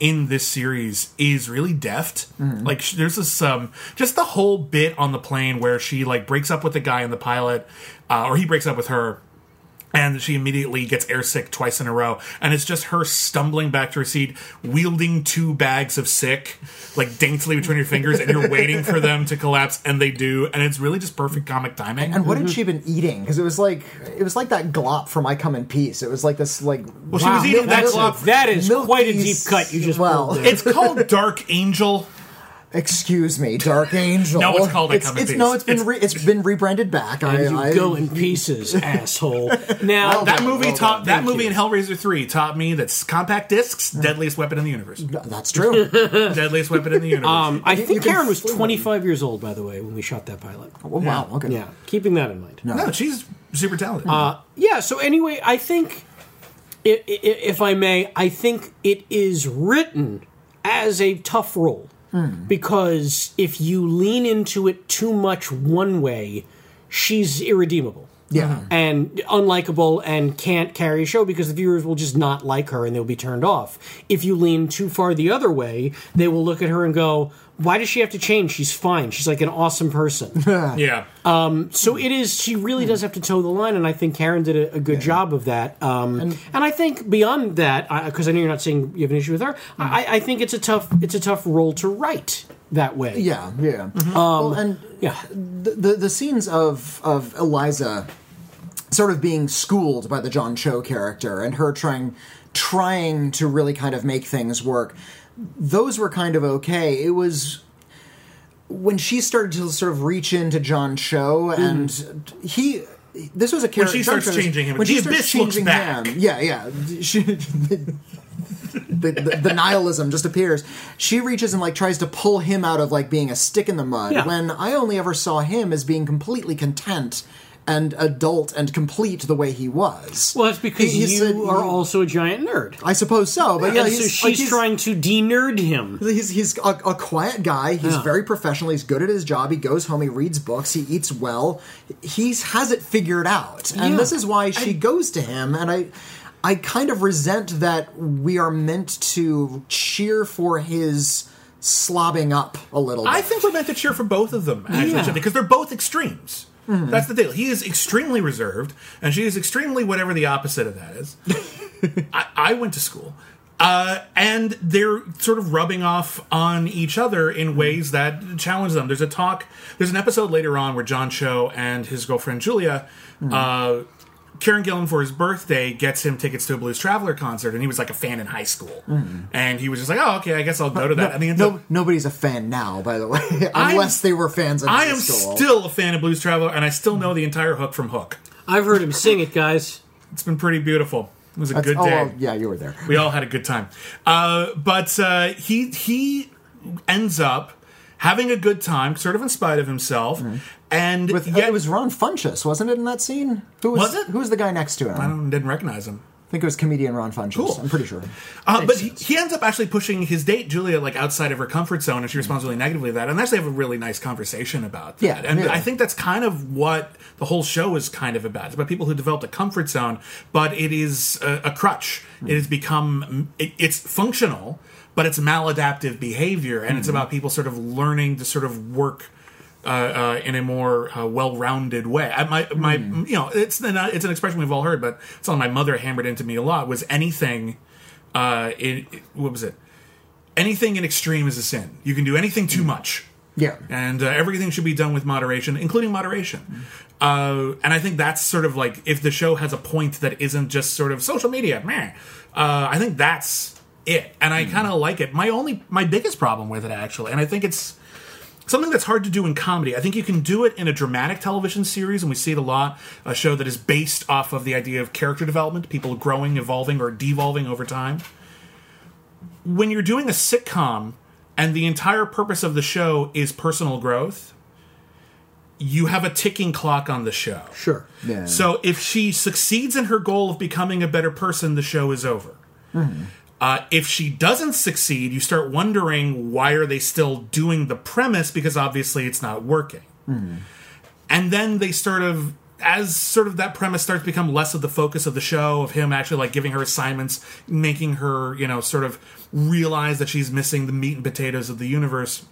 in this series is really deft. Like there's this um just the whole bit on the plane where she like breaks up with the guy in the pilot, uh, or he breaks up with her. And she immediately gets airsick twice in a row. And it's just her stumbling back to her seat, wielding two bags of sick, like daintily between her fingers, and you're waiting for them to collapse, and they do. And it's really just perfect comic timing. And what had she been eating? Because it was like it was like that glop from I Come in Peace. It was like this like Well, she was eating that That's glop. that is quite a deep cut you just well, pulled. It's called Dark Angel. Excuse me, Dark Angel. No, it's called I it's, Come in it's, Peace. No, it's been It's- re, it's been rebranded back. I, you I, go in pieces, <laughs> asshole. Now That movie well taught done. that Thank movie you. in Hellraiser 3 taught me that compact discs, deadliest weapon in the universe. That's true. <laughs> deadliest weapon in the universe. um, I You- think you can Karen was fling them. 25 years old, by the way, when we shot that pilot. oh, wow. Okay. Yeah, keeping that in mind. no, she's super talented. Uh, yeah. So anyway, I think, i- i- if I may, I think it is written as a tough role Mm. because if you lean into it too much one way, she's irredeemable. Yeah. Mm-hmm. and unlikable and can't carry a show because the viewers will just not like her and they'll be turned off. If you lean too far the other way, they will look at her and go, "Why does she have to change? She's fine. She's like an awesome person." <laughs> Yeah. Um, so it is. She really does have to toe the line, and I think Karen did a, a good job of that. Um, and, I think beyond that, because I, know you're not saying you have an issue with her, I, I think it's a tough it's a tough role to write that way. Yeah, yeah. Mm-hmm. well, um, and Yeah. the, the the scenes of of Eliza sort of being schooled by the John Cho character and her trying trying to really kind of make things work. Those were kind of okay. It was when she started to sort of reach into John Cho and he this was a character she John starts Cho's- changing him, when she the starts abyss looks changing back. him yeah yeah she, <laughs> the, the, the nihilism just appears she reaches and like tries to pull him out of like being a stick in the mud Yeah. when i only ever saw him as being completely content and adult and complete the way he was Well, that's because He- he's you a- are he- also a giant nerd. i suppose so but yeah and he's, so she's like, he's- trying to de-nerd him. He's he's a, a quiet guy. He's Yeah. very professional. He's good at his job. He goes home. He reads books. He eats well. He has it figured out, and Yeah. this is why she goes to him. And I, I kind of resent that we are meant to cheer for his slobbing up a little. Bit. I think we're meant to cheer for both of them, actually, Yeah. because they're both extremes. That's the deal. He is extremely reserved, and she is extremely whatever the opposite of that is. <laughs> I, I went to school. Uh, and they're sort of rubbing off on each other in ways that challenge them. There's a talk, there's an episode later on where John Cho and his girlfriend Julia, uh, Karen Gillan for his birthday gets him tickets to a Blues Traveler concert, and he was like a fan in high school. And he was just like, oh, okay, I guess I'll go to that. and he ends no, up nobody's a fan now, by the way, <laughs> I'm- unless they were fans in I high am school. still a fan of Blues Traveler, and I still know the entire hook from Hook. I've heard him sing it, guys. It's been pretty beautiful. It was a That's- good oh, day. well, yeah, you were there. We all had a good time. Uh, but uh, he he ends up having a good time, sort of in spite of himself, and With yet it was Ron Funches, wasn't it, in that scene? Who was, Was it? Who was the guy next to him? I don't, didn't recognize him. I think it was comedian Ron Funches. Cool. I'm pretty sure. Uh, but he, he ends up actually pushing his date Julia like outside of her comfort zone, and she responds really negatively to that. And they actually have a really nice conversation about that. Yeah, and yeah. I think that's kind of what the whole show is kind of about. It's about people who developed a comfort zone, but it is a, a crutch. It has become it, it's functional, but it's maladaptive behavior, and Mm-hmm. it's about people sort of learning to sort of work. Uh, uh, in a more uh, well-rounded way, I, my my Mm. you know it's an, it's an expression we've all heard, but something my mother hammered into me a lot was anything uh, it, it- what was it? Anything in extreme is a sin. You can do anything too much, Yeah. and uh, everything should be done with moderation, including moderation. Uh, and I think that's sort of like if the show has a point that isn't just sort of social media, meh. Uh, I think that's it, and I kind of like it. My only, my biggest problem with it actually, and I think it's something that's hard to do in comedy. I think you can do it in a dramatic television series, and we see it a lot. A show that is based off of the idea of character development, people growing, evolving, or devolving over time. When you're doing a sitcom and the entire purpose of the show is personal growth, you have a ticking clock on the show. Sure. Yeah. So if she succeeds in her goal of becoming a better person, the show is over. Mm-hmm. Uh, if she doesn't succeed, you start wondering why are they still doing the premise because obviously it's not working. And then they sort of as sort of that premise starts to become less of the focus of the show of him actually like giving her assignments, making her, you know, sort of realize that she's missing the meat and potatoes of the universe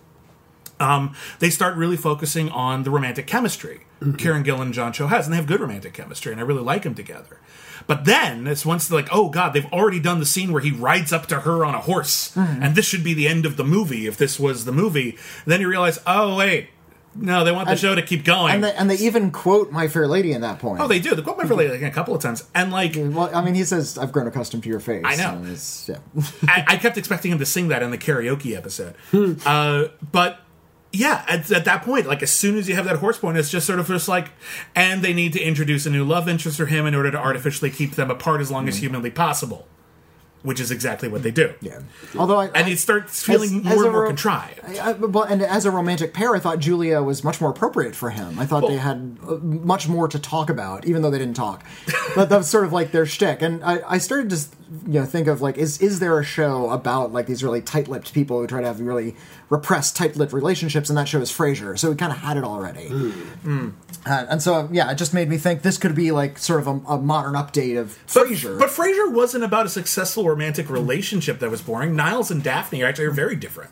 um, they start really focusing on the romantic chemistry Karen Gillan John Cho has, and they have good romantic chemistry, and I really like them together. But then it's once they're like, oh god, they've already done the scene where he rides up to her on a horse, hmm. and this should be the end of the movie if this was the movie. Then you realize, oh wait, no, they want the And- show to keep going. And they, and they even quote My Fair Lady in that point. oh, they do. They quote my Fair Lady like a couple of times, and like Well, I mean, he says, "I've grown accustomed to your face." I know. And it's- yeah. <laughs> I, I kept expecting him to sing that in the karaoke episode. Hmm. uh, but yeah, at, at that point, like as soon as you have that horse point, it's just sort of just like, and they need to introduce a new love interest for him in order to artificially keep them apart as long as humanly possible. which is exactly what they do. Yeah. Although I, And I- it starts feeling as- more as a and more ro- contrived. I, I, well, and as a romantic pair, I thought Julia was much more appropriate for him. I thought they had uh, much more to talk about, even though they didn't talk. but that was sort of like their shtick. And I, I started to, you know, think of like, is is there a show about like these really tight-lipped people who try to have really repressed, tight-lipped relationships? And that show is Frasier, so we kind of had it already. Uh, and so, yeah, it just made me think this could be like sort of a, a modern update of But, Frasier. but Frasier wasn't about a successful romantic relationship that was boring. Niles and Daphne are actually are very different.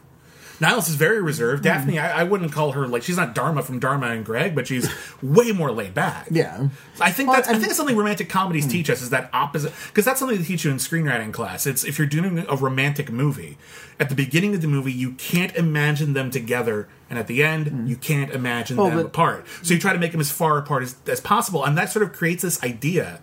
Niles is very reserved. Hmm. Daphne, I, I wouldn't call her like she's not Dharma from Dharma and Greg, but she's way more laid back. yeah. I think Well, that's I and- think that's something romantic comedies hmm. teach us is that opposite because that's something they teach you in screenwriting class. It's if you're doing a romantic movie, at the beginning of the movie you can't imagine them together, and at the end hmm. you can't imagine Oh, them but- apart. So you try to make them as far apart as, as possible, and that sort of creates this idea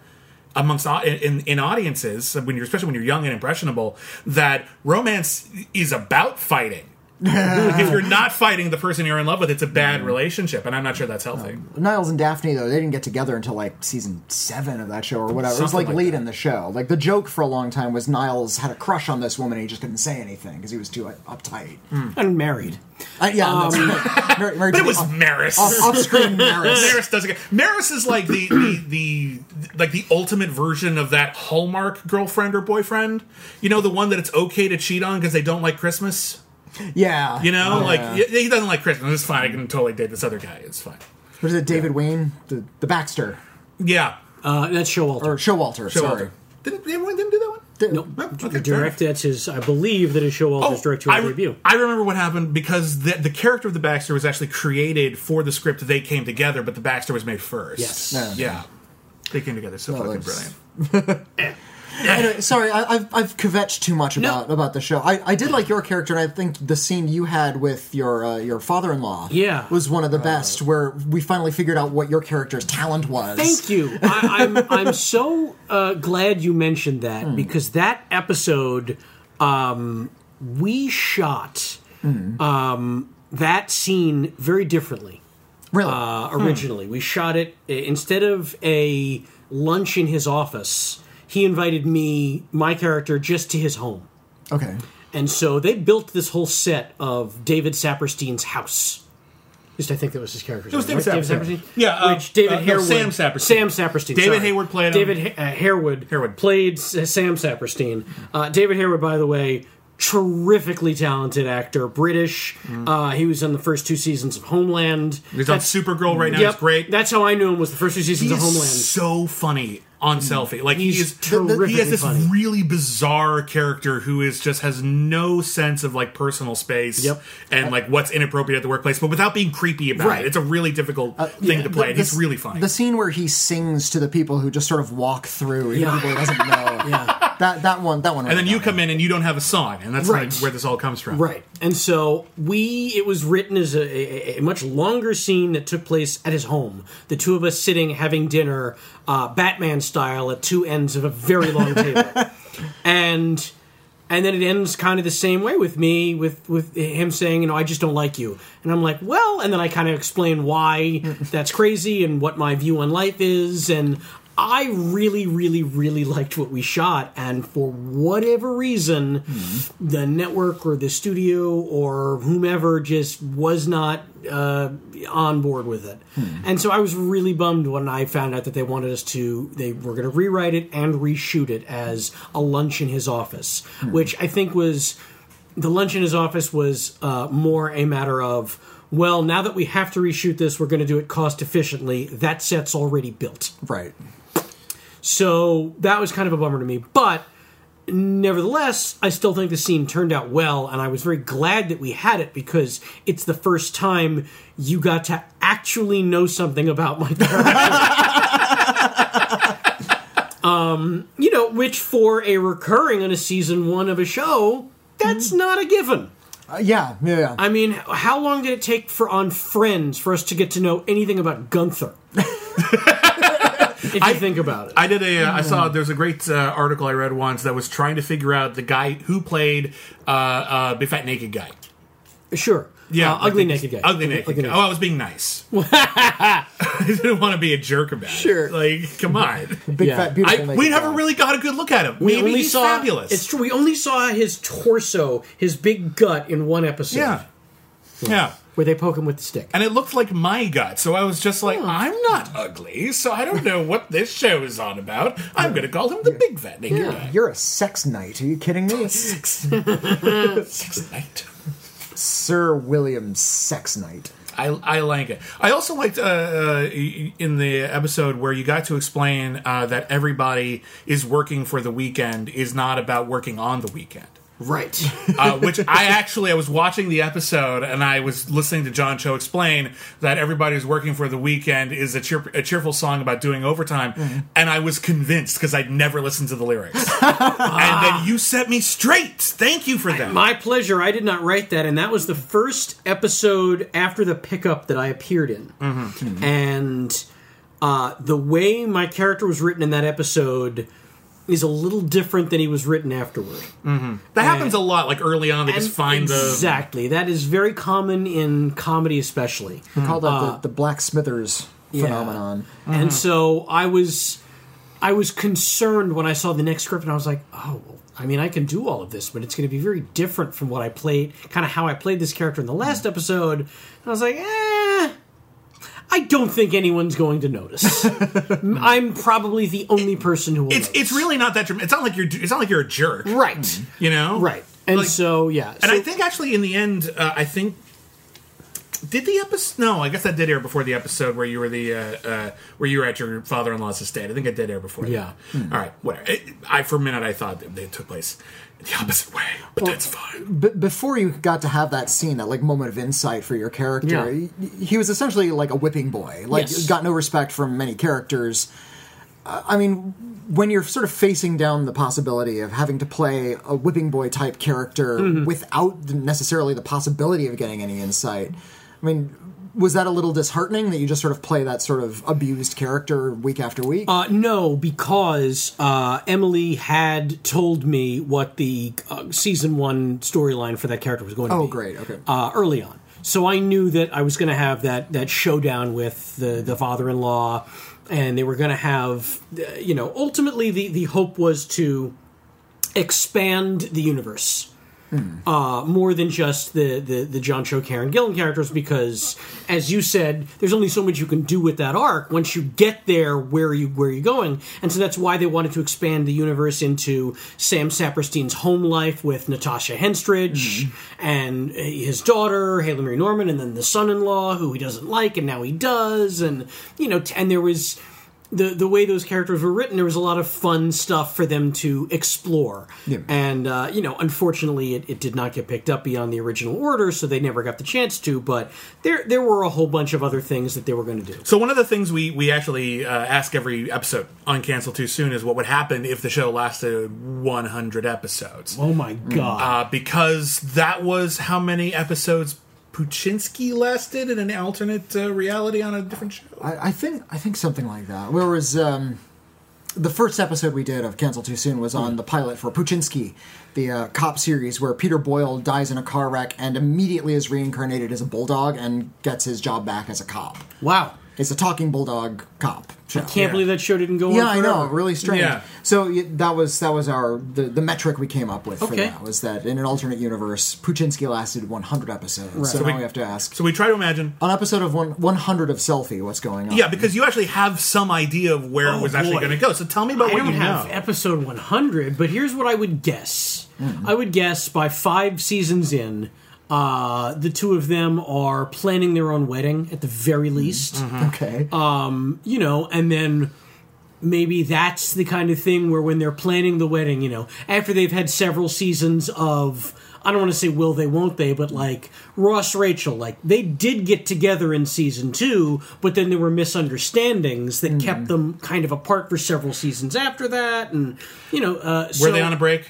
amongst au- in, in audiences when you're especially when you're young and impressionable that romance is about fighting. <laughs> if you're <laughs> not fighting the person you're in love with, it's a bad relationship, and I'm not sure that's healthy. Niles and Daphne though they didn't get together until like season seven of that show or whatever. it was Something like, like late that. in the show. Like the joke for a long time was Niles had a crush on this woman and he just couldn't say anything because he was too uh, uptight. And married. Uh, yeah, that's right. Mar- married <laughs> But it was off, Maris. off, off-screen Maris. Maris doesn't get Maris is like the, the the like the ultimate version of that Hallmark girlfriend or boyfriend. You know, the one that it's okay to cheat on because they don't like Christmas. Yeah, You know, Yeah. like y- he doesn't like Christmas. It's fine. I can totally date this other guy. It's fine. what is it? David Wain, the, the Baxter Yeah. Uh, that's Showalter. or Showalter. Show sorry. Didn't anyone didn't do that one? Di- No, No? Okay, direct. That's his. I believe that is Showalter's direct Oh, I, debut. I remember what happened because the, the character of the Baxter was actually created for the script. They came together, but the Baxter was made first. Yes. Yeah. Yeah. They came together so No, fucking that's- brilliant. <laughs> <laughs> Anyway, sorry, I, I've I've kvetched too much No. about about the show. I, I did like your character, and I think the scene you had with your uh, your father in law, Yeah. was one of the best. Where we finally figured out what your character's talent was. Thank you. I, I'm I'm so uh, glad you mentioned that because that episode, um, we shot um, that scene very differently. Really? Uh, originally, we shot it instead of a lunch in his office. He invited me, my character, just to his home. okay. And so they built this whole set of David Saperstein's house. At least I think that was his character. It was David Saperstein. Yeah, uh, which David uh, no, Sam Saperstein. Sam Saperstein. David sorry. Hayward played him. David Ha- uh, Harewood. Harewood. played S- Sam Saperstein. Uh, David Harewood, by the way, terrifically talented actor, British. Uh, he was on the first two seasons of Homeland. He's on That's- Supergirl right now. Yep, He's great. That's how I knew him. Was the first two seasons of Homeland. so funny on selfie. Like he He's is he has this funny. really bizarre character who is just has no sense of like personal space Yep. and like what's inappropriate at the workplace, but without being creepy about Right. it. It's a really difficult thing to play. and he's really funny. The scene where he sings to the people who just sort of walk through, even Yeah. people he doesn't know. <laughs> Yeah. That that one. That one. and then you come me. in and you don't have a song, and that's Right. like where this all comes from. Right. And so we, it was written as a, a, a much longer scene that took place at his home. The two of us sitting having dinner, uh, Batman style, at two ends of a very long table. <laughs> And. And then it ends kind of the same way with me, with with him saying, you know, I just don't like you. And I'm like, well, and then I kind of explain why <laughs> that's crazy and what my view on life is. And I really, really, really liked what we shot. And for whatever reason, the network or the studio or whomever just was not uh, on board with it. And so I was really bummed when I found out that they wanted us to, they were going to rewrite it and reshoot it as a lunch in his office, which I think was the lunch in his office was uh, more a matter of well now that we have to reshoot this we're going to do it cost efficiently that set's already built right. So that was kind of a bummer to me but nevertheless i still think the scene turned out well and i was very glad that we had it because it's the first time you got to actually know something about my <laughs> character um you know which for a recurring on a season one of a show that's not a given Uh, yeah. Yeah. yeah. I mean, how long did it take for on Friends for us to get to know anything about Gunther? <laughs> if you think about it, I did a. Uh, I saw there's a great uh, article I read once that was trying to figure out the guy who played uh, uh, Big Fat Naked Guy. sure. Yeah, Uh, ugly naked guy. Ugly naked Ugly guy. naked. Oh, I was being nice. <laughs> <laughs> I didn't want to be a jerk about Sure. it. Sure, like, come on. Big Yeah. fat I, beautiful. naked we never guy. really got a good look at him. We Maybe only he's saw fabulous. It's true. We only saw his torso, his big gut, in one episode. yeah. Yeah. Where they poke him with the stick. And it looked like my gut, so I was just like, I'm not ugly, so I don't know what this show is on about. I'm going to call him the big fat naked guy. You're a sex knight. Are you kidding me? <laughs> sex, <laughs> Six night. Sir William Sex Knight. I, I like it. I also liked uh, uh, in the episode where you got to explain uh, that everybody is working for the weekend is not about working on the weekend. Right. <laughs> uh, which I actually I was watching the episode and I was listening to John Cho explain that everybody's working for the weekend is a, cheer, a cheerful song about doing overtime, and I was convinced because I'd never listened to the lyrics, <laughs> and then you set me straight. Thank you for that. My pleasure. I did not write that, and that was the first episode after the pickup that I appeared in. Mm-hmm. And uh, the way my character was written in that episode is a little different than he was written afterward. Mm-hmm. that happens a lot. Like early on, they just And find the exactly that is very common in comedy, especially. We call that uh, the, uh, the Black Smithers yeah. phenomenon. And mm-hmm. so I was, I was concerned when I saw the next script, and I was like, oh. well, I mean, I can do all of this, but it's going to be very different from what I played, kind of how I played this character in the last mm-hmm. episode. And I was like, eh, I don't think anyone's going to notice. <laughs> I'm probably the only person who will. It's notice. it's really not that. dram- It's not like you're. It's not like you're a jerk, right, you know. right. And Like- so yeah, And so- I think actually in the end, uh, I think did the episode? No, I guess that did air before the episode where you were the uh, uh, where you were at your father-in-law's estate. I think it did air before. that. Yeah. All right. Whatever. It, I for a minute I thought that they took place the opposite way, but that's fine. B- before you got to have that scene, that like moment of insight for your character, Yeah. he, he was essentially like a whipping boy. Like Yes. got no respect from many characters. Uh, I mean, when you're sort of facing down the possibility of having to play a whipping boy type character Mm-hmm. without necessarily the possibility of getting any insight, I mean. Was that a little disheartening that you just sort of play that sort of abused character week after week? Uh, no, because uh, Emily had told me what the uh, season one storyline for that character was going to oh, be. great. Okay. Uh, early on, so I knew that I was going to have that that showdown with the the father in law, and they were going to have, uh, you know, ultimately the the hope was to expand the universe. Uh, more than just the, the, the John Cho, Karen Gillan characters, because as you said, there's only so much you can do with that arc. Once you get there, where are you where are you going? And so that's why they wanted to expand the universe into Sam Saperstein's home life with Natasha Henstridge and uh, his daughter Haley Marie Norman, and then the son-in-law who he doesn't like, and now he does, and you know, t- and there was the the way those characters were written, there was a lot of fun stuff for them to explore. And uh, you know, unfortunately, it, it did not get picked up beyond the original order, so they never got the chance to. But there there were a whole bunch of other things that they were going to do. So one of the things we we actually uh, ask every episode on Cancel Too Soon is what would happen if the show lasted 100 episodes. Oh my god! uh, because that was how many episodes Poochinski lasted in an alternate uh, reality on a different show. I, I think I think something like that. Whereas um, the first episode we did of Cancel Too Soon was on the pilot for Poochinski, the uh, cop series where Peter Boyle dies in a car wreck and immediately is reincarnated as a bulldog and gets his job back as a cop. wow! It's a talking bulldog cop show. Can't believe that show didn't go on. Yeah, I know, really strange. Yeah. So that was that was our the, the metric we came up with for Okay. that was that in an alternate universe, Poochinski lasted 100 episodes. So, So now we- we have to ask So we try to imagine. on episode of one 100 of Selfie, what's going on? Yeah, because you actually have some idea of where Oh, it was actually going to go. So tell me about I what don't you have know. episode 100, but here's what I would guess. Hmm. I would guess by five seasons in, uh, the two of them are planning their own wedding at the very least. Okay. Um, You know, and then maybe that's the kind of thing where when they're planning the wedding, you know, after they've had several seasons of. I don't want to say will they, won't they, but like Ross Rachel, like they did get together in season two, but then there were misunderstandings that kept them kind of apart for several seasons after that, and you know, uh, were so they on a break?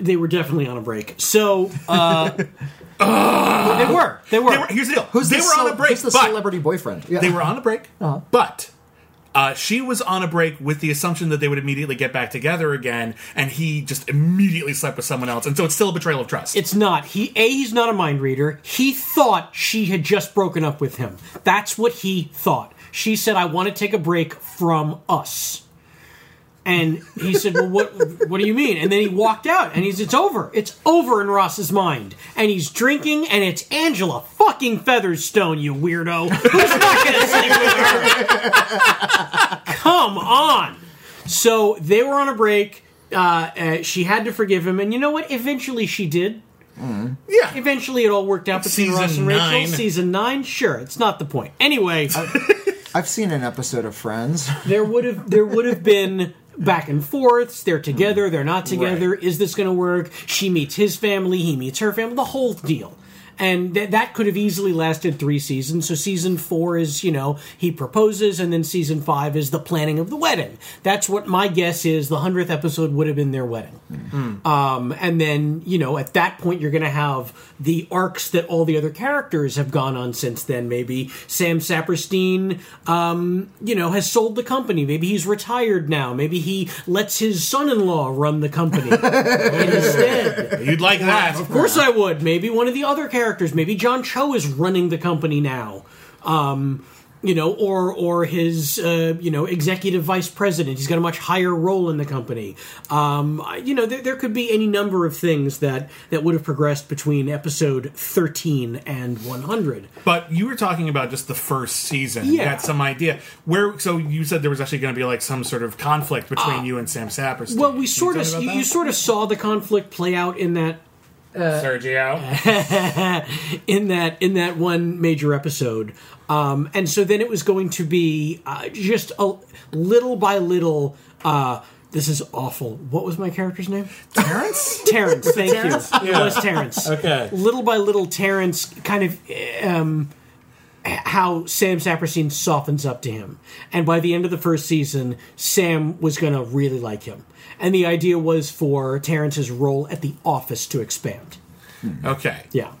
They were definitely on a break. So <laughs> uh, they were, they were. They were, here's the deal. Who's they the were on a break, Who's the but celebrity boyfriend? Yeah. they were on a break. <laughs> Uh-huh. But Uh, she was on a break with the assumption that they would immediately get back together again, and he just immediately slept with someone else, and so it's still a betrayal of trust. It's not. He a he's not a mind reader. He thought she had just broken up with him. That's what he thought. She said, "I want to take a break from us." And he said, "Well, what? What do you mean?" And then he walked out, and he's, "It's over. It's over in Ross's mind." And he's drinking, and it's Angela fucking Featherstone, you weirdo. Who's not going to sleep with her? Come on. So they were on a break. Uh, uh, she had to forgive him, and you know what? Eventually, she did. yeah. Eventually, it all worked out between Season Ross and Rachel. nine. Season nine, sure, it's not the point. Anyway, I've seen an episode of Friends. there would have there would have been back and forths. They're together. They're not together. Right. Is this going to work? She meets his family. He meets her family. The whole deal. And th- that could have easily lasted three seasons. So season four is, you know, he proposes, and then season five is the planning of the wedding. That's what my guess is. The hundredth episode would have been their wedding. Um, and then, you know, at that point, you're going to have the arcs that all the other characters have gone on since then. Maybe Sam Saperstein, um, you know, has sold the company. Maybe he's retired now. Maybe he lets his son in law run the company <laughs> instead. You'd like that. Of course I would. Maybe one of the other characters. Maybe John Cho is running the company now. Um, you know, or or his uh, you know executive vice president. He's got a much higher role in the company. Um, you know, there, there could be any number of things that that would have progressed between episode thirteen and one hundred. But you were talking about just the first season. You Yeah. had some idea where. So you said there was actually going to be like some sort of conflict between you and Sam Saperstein. Uh, Well, we sort of you, you sort of saw the conflict play out in that Sergio. <laughs> in that in that one major episode. Um, and so then it was going to be uh, just a little by little. Uh, this is awful. What was my character's name? Terrence? <laughs> Terrence. Thank Terrence? you. Yeah. It was Terrence. Okay. Little by little, Terrence kind of. Um, how Sam Saperstein softens up to him. And by the end of the first season, Sam was going to really like him. And the idea was for Terrence's role at the office to expand. Okay. Yeah.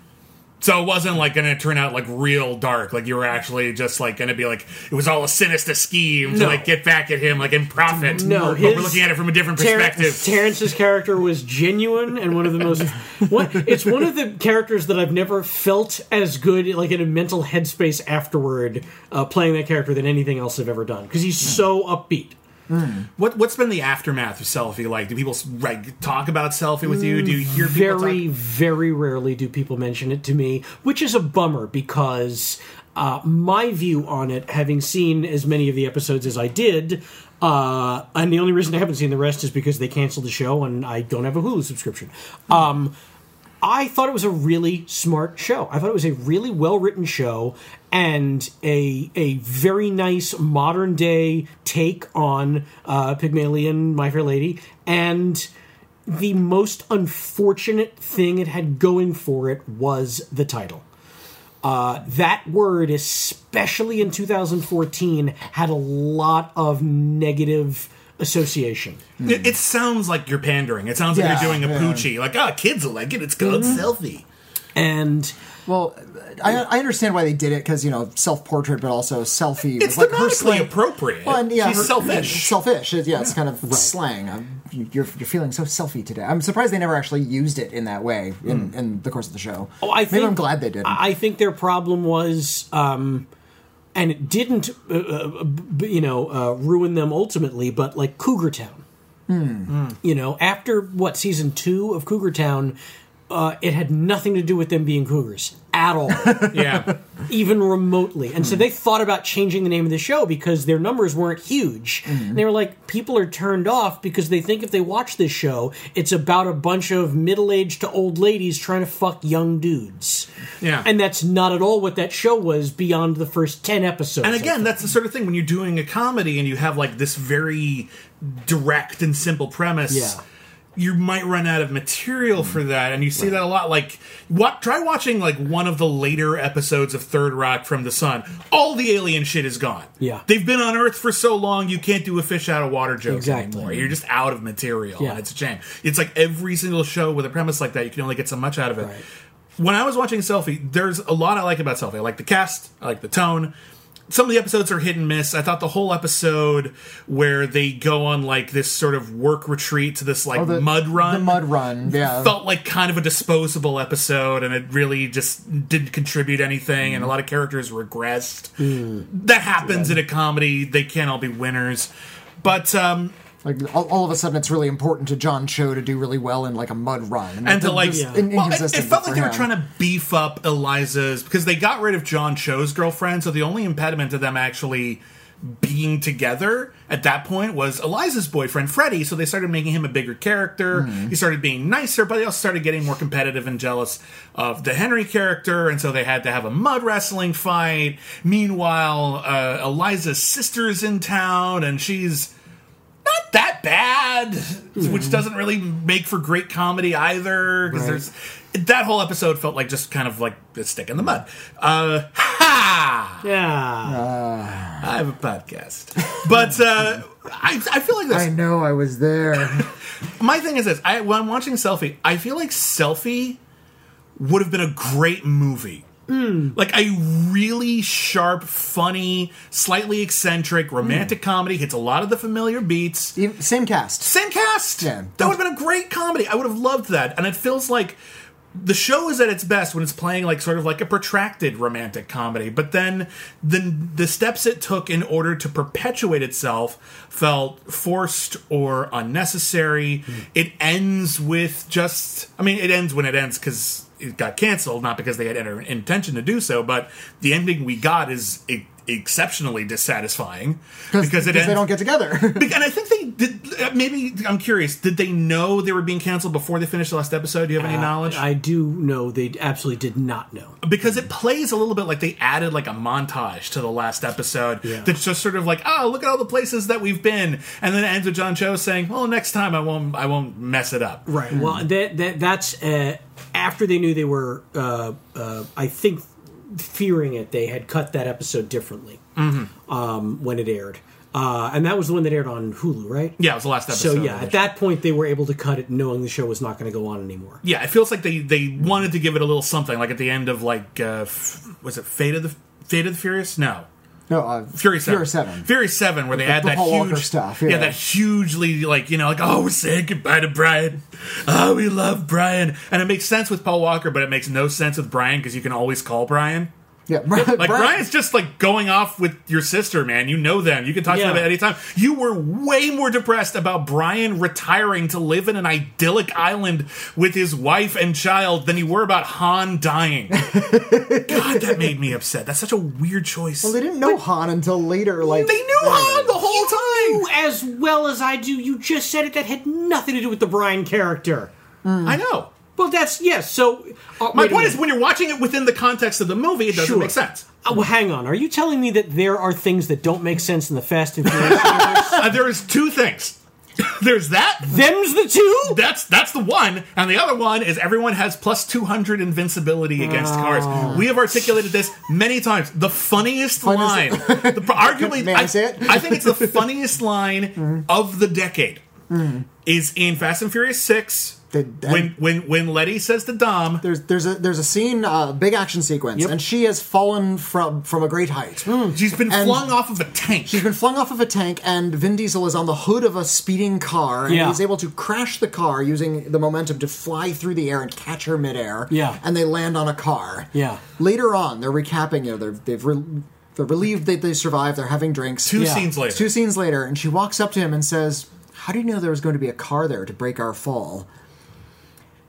So it wasn't like going to turn out like real dark. Like you were actually just like going to be like it was all a sinister scheme to No. like get back at him, like in profit. No, but his- we're looking at it from a different Ter- perspective. Terrence's character was genuine and one of the most. <laughs> One, it's one of the characters that I've never felt as good, like in a mental headspace afterward, uh, playing that character than anything else I've ever done because he's so upbeat. What what's been the aftermath of selfie like? Do people like talk about selfie with you? Do you hear people Very, talk? very rarely do people mention it to me, which is a bummer because uh, my view on it, having seen as many of the episodes as I did, uh, and the only reason I haven't seen the rest is because they canceled the show and I don't have a Hulu subscription. Um, I thought it was a really smart show. I thought it was a really well written show and a a very nice modern day take on uh, Pygmalion, My Fair Lady, and the most unfortunate thing it had going for it was the title. Uh, that word, especially in 2014, had a lot of negative association. It, it sounds like you're pandering. It sounds like Yeah, you're doing a yeah. poochie. Like, oh, kids will like it. It's called Mm-hmm. selfie. And Well, I, I understand why they did it because you know self portrait, but also selfie. It's was like her thematically slang. appropriate. Well, and yeah, She's her- selfish. Selfish. it- Yeah, it's kind of slang. Um, you- You're, you're feeling so selfie today. I'm surprised they never actually used it in that way in, in the course of the show. Oh, I think, Maybe I'm glad they did. I I think their problem was, um, and it didn't, uh, uh, b- you know, uh, ruin them ultimately, but like Cougar Town. You know, after what season two of Cougar Town, uh, it had nothing to do with them being cougars at all. <laughs> yeah. <laughs> even remotely. And so they thought about changing the name of the show because their numbers weren't huge. And they were like, people are turned off because they think if they watch this show, it's about a bunch of middle aged to old ladies trying to fuck young dudes. Yeah. And that's not at all what that show was beyond the first 10 episodes. And again, that's the sort of thing when you're doing a comedy and you have like this very direct and simple premise. Yeah. You might run out of material for mm-hmm. that, and you see that a lot. Like, what? Try watching like one of the later episodes of Third Rock from the Sun. All the alien shit is gone. Yeah. they've been on Earth for so long, you can't do a fish out of water joke Exactly. anymore. You're just out of material, Yeah. and it's a shame. It's like every single show with a premise like that, you can only get so much out of it. Right. When I was watching Selfie, there's a lot I like about Selfie. I like the cast, I like the tone. Some of the episodes are hit and miss. I thought the whole episode where they go on like this sort of work retreat to this like Oh, the- mud run, the mud run, yeah. felt like kind of a disposable episode, and it really just didn't contribute anything. And a lot of characters regressed. That happens in a comedy; they can't all be winners. But um, Like all, all of a sudden, it's really important to John Cho to do really well in like a mud run, and to like Yeah. in- well, it, it felt like for they were trying to beef up eliza's because they got rid of john cho's girlfriend so the only impediment to them actually being together at that point was eliza's boyfriend freddie so they started making him a bigger character Mm-hmm. he started being nicer but they also started getting more competitive and jealous of the henry character and so they had to have a mud wrestling fight meanwhile uh, eliza's sister's in town and she's not that bad, which doesn't really make for great comedy either. Because Right. there's that whole episode felt like just kind of like a stick in the mud. Uh, ha! Yeah. I have a podcast, but uh, I, I feel like this. I know I was there. <laughs> My thing is this: I, when I'm watching Selfie, I feel like Selfie would have been a great movie. Mm. Like a really sharp, funny, slightly eccentric, romantic mm. comedy. Hits a lot of the familiar beats. Even- Same cast. Same cast. Yeah. That would have been a great comedy. I would have loved that. And it feels like the show is at its best when it's playing like sort of like a protracted romantic comedy. But then the the steps it took in order to perpetuate itself felt forced or unnecessary. Mm. It ends with just I mean it ends when it ends because it got canceled, not because they had any intention to do so, but the ending we got is e- exceptionally dissatisfying because it they don't get together. <laughs> And I think they did. uh, Maybe I'm curious. Did they know they were being canceled before they finished the last episode? Do you have any knowledge? I do know they absolutely did not know. because it plays a little bit like they added like a montage to the last episode Yeah. that's just sort of like, oh, look at all the places that we've been, and then it ends with John Cho saying, "Well, next time I won't, I won't mess it up." Right. Well, that, that that's uh, after they knew they were. Uh, uh, I think fearing it, they had cut that episode differently um, when it aired, uh, and that was the one that aired on Hulu, right? Yeah, it was the last episode. So yeah, at that point they were able to cut it, knowing the show was not going to go on anymore. yeah, it feels like they they wanted to give it a little something, like at the end of like, uh, f- was it Fate of the Fate of the Furious? No, no, uh, Fury Seven. Fury Seven. Fury Seven, where they had the that Paul huge stuff, yeah. that hugely like you know like oh we're saying goodbye to Brian, oh we love Brian, and it makes sense with Paul Walker, but it makes no sense with Brian because you can always call Brian. Yeah, Like Brian's just like going off with your sister, man. You know them. You can talk to them at any time. You were way more depressed about Brian retiring to live in an idyllic island with his wife and child than you were about Han dying. <laughs> God, that made me upset. That's such a weird choice. Well, they didn't know Han until later. Like They knew uh, Han the whole time. You, as well as I do, you just said it. That had nothing to do with the Brian character. I know. Well, that's yes. So uh, My point is, when you're watching it within the context of the movie, it doesn't Sure. make sense. Uh, well, hang on. Are you telling me that there are things that don't make sense in the Fast and Furious <laughs> universe? Uh, there is two things. There's that. Them's the two. That's that's the one, and the other one is everyone has plus two hundred invincibility against Oh. cars. We have articulated this many times. The funniest line, the, <laughs> arguably, I say it? I think it's the funniest line <laughs> of the decade. Is in Fast and Furious Six When when when Letty says to Dom, there's there's a there's a scene, uh, big action sequence, Yep. and she has fallen from from a great height. she's been And- flung off of a tank. She's been flung off of a tank, and Vin Diesel is on the hood of a speeding car, and Yeah. he's able to crash the car using the momentum to fly through the air and catch her midair. Yeah. and they land on a car. Yeah. Later on, they're recapping. You know, they're, they've re- they're relieved that they survived. They're having drinks. Two Yeah. scenes later, Two scenes later, and she walks up to him and says, "How do you know there was going to be a car there to break our fall?"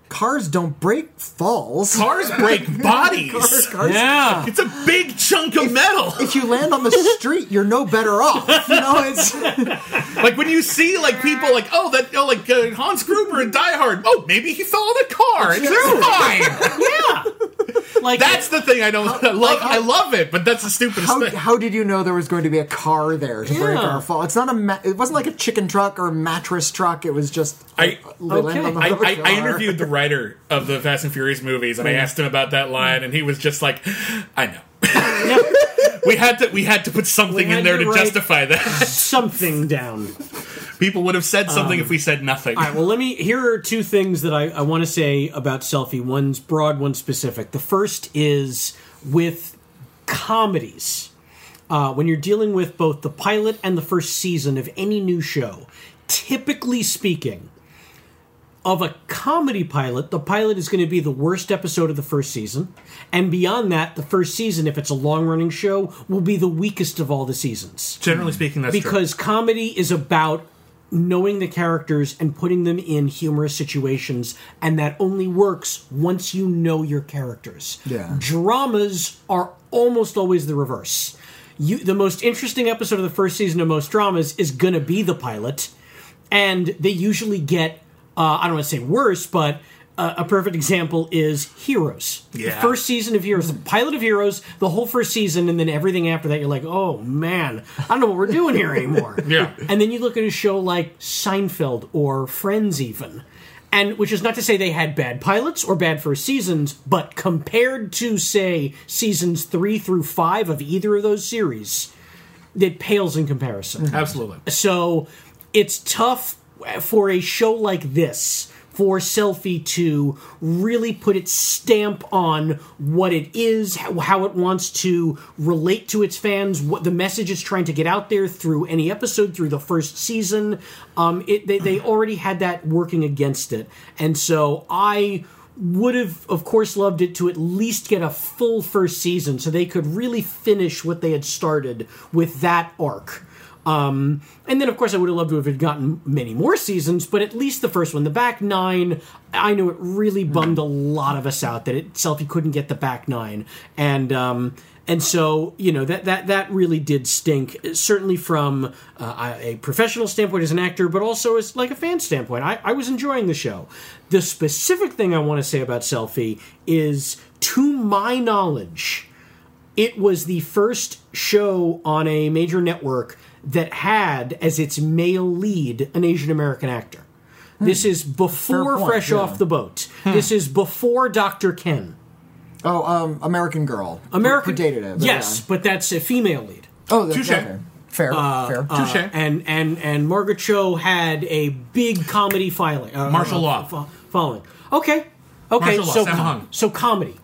Cars don't break falls. cars break <laughs> bodies. Cars- cars, Yeah. It's a big chunk of metal. If you land on the street, you're no better off. You know, it's <laughs> Like when you see like people like oh that oh like uh, Hans Gruber in Die Hard oh maybe he fell in a car it's fine <laughs> Yeah. Like that's the thing I don't I love how- I love it but that's the stupidest how, thing how did you know there was going to be a car there to break Yeah. our fall? It's not a. Ma- it wasn't like a chicken truck or mattress truck. It was just. I- they landed on the I, hood of a I, I interviewed the writer of the Fast and Furious movies and I asked him about that line and he was just like I know <laughs> we had to we had to put something in there to to justify that something down. People would have said something if we said nothing All right, well, let me. Here are two things that I, I want to say about selfie. One's broad, one's specific. The first is with comedies. uh, when you're dealing with both the pilot and the first season of any new show, typically speaking, of a comedy pilot, the pilot is going to be the worst episode of the first season. And beyond that, the first season, if it's a long running show, will be the weakest of all the seasons. Generally speaking, that's because comedy is about knowing the characters and putting them in humorous situations, and that only works once you know your characters. Yeah. Dramas are almost always the reverse. You, the most interesting episode of the first season of most dramas is going to be the pilot, and they usually get uh, I don't want to say worse, but uh, a perfect example is Heroes. The Yeah. first season of Heroes, the pilot of Heroes, the whole first season, and then everything after that, you're like, oh man, I don't know what we're doing here anymore. <laughs> Yeah. And then you look at a show like Seinfeld or Friends, even. And which is not to say they had bad pilots or bad first seasons, but compared to, say, seasons three through five of either of those series, it pales in comparison. Absolutely. So it's tough for a show like this for Selfie to really put its stamp on what it is, how, it wants to relate to its fans, what the message it's trying to get out there through any episode, through the first season. Um, it, they, they already had that working against it. And so I would have, of course, loved it to at least get a full first season so they could really finish what they had started with that arc. Um, and then, of course, I would have loved to have gotten many more seasons, but at least the first one, the back nine, I know it really bummed a lot of us out that itself he couldn't get the back nine, and um, and so you know that that that really did stink. Certainly from uh, a professional standpoint as an actor, but also as like a fan standpoint, I, I was enjoying the show. The specific thing I want to say about Selfie is, to my knowledge, it was the first show on a major network that had as its male lead an Asian American actor. This is before point, Fresh yeah. Off the Boat. This is before Dr. Ken. Oh, um, American Girl. American predated it. but Yes, yeah. but that's a female lead. Oh, that's Touche. okay. Fair, fair. Touche. And and and Margaret Cho had a big comedy filing. Uh, Martial uh, law. fo- following. Okay. Okay, Martial law, so Sam com- Hung. so comedy.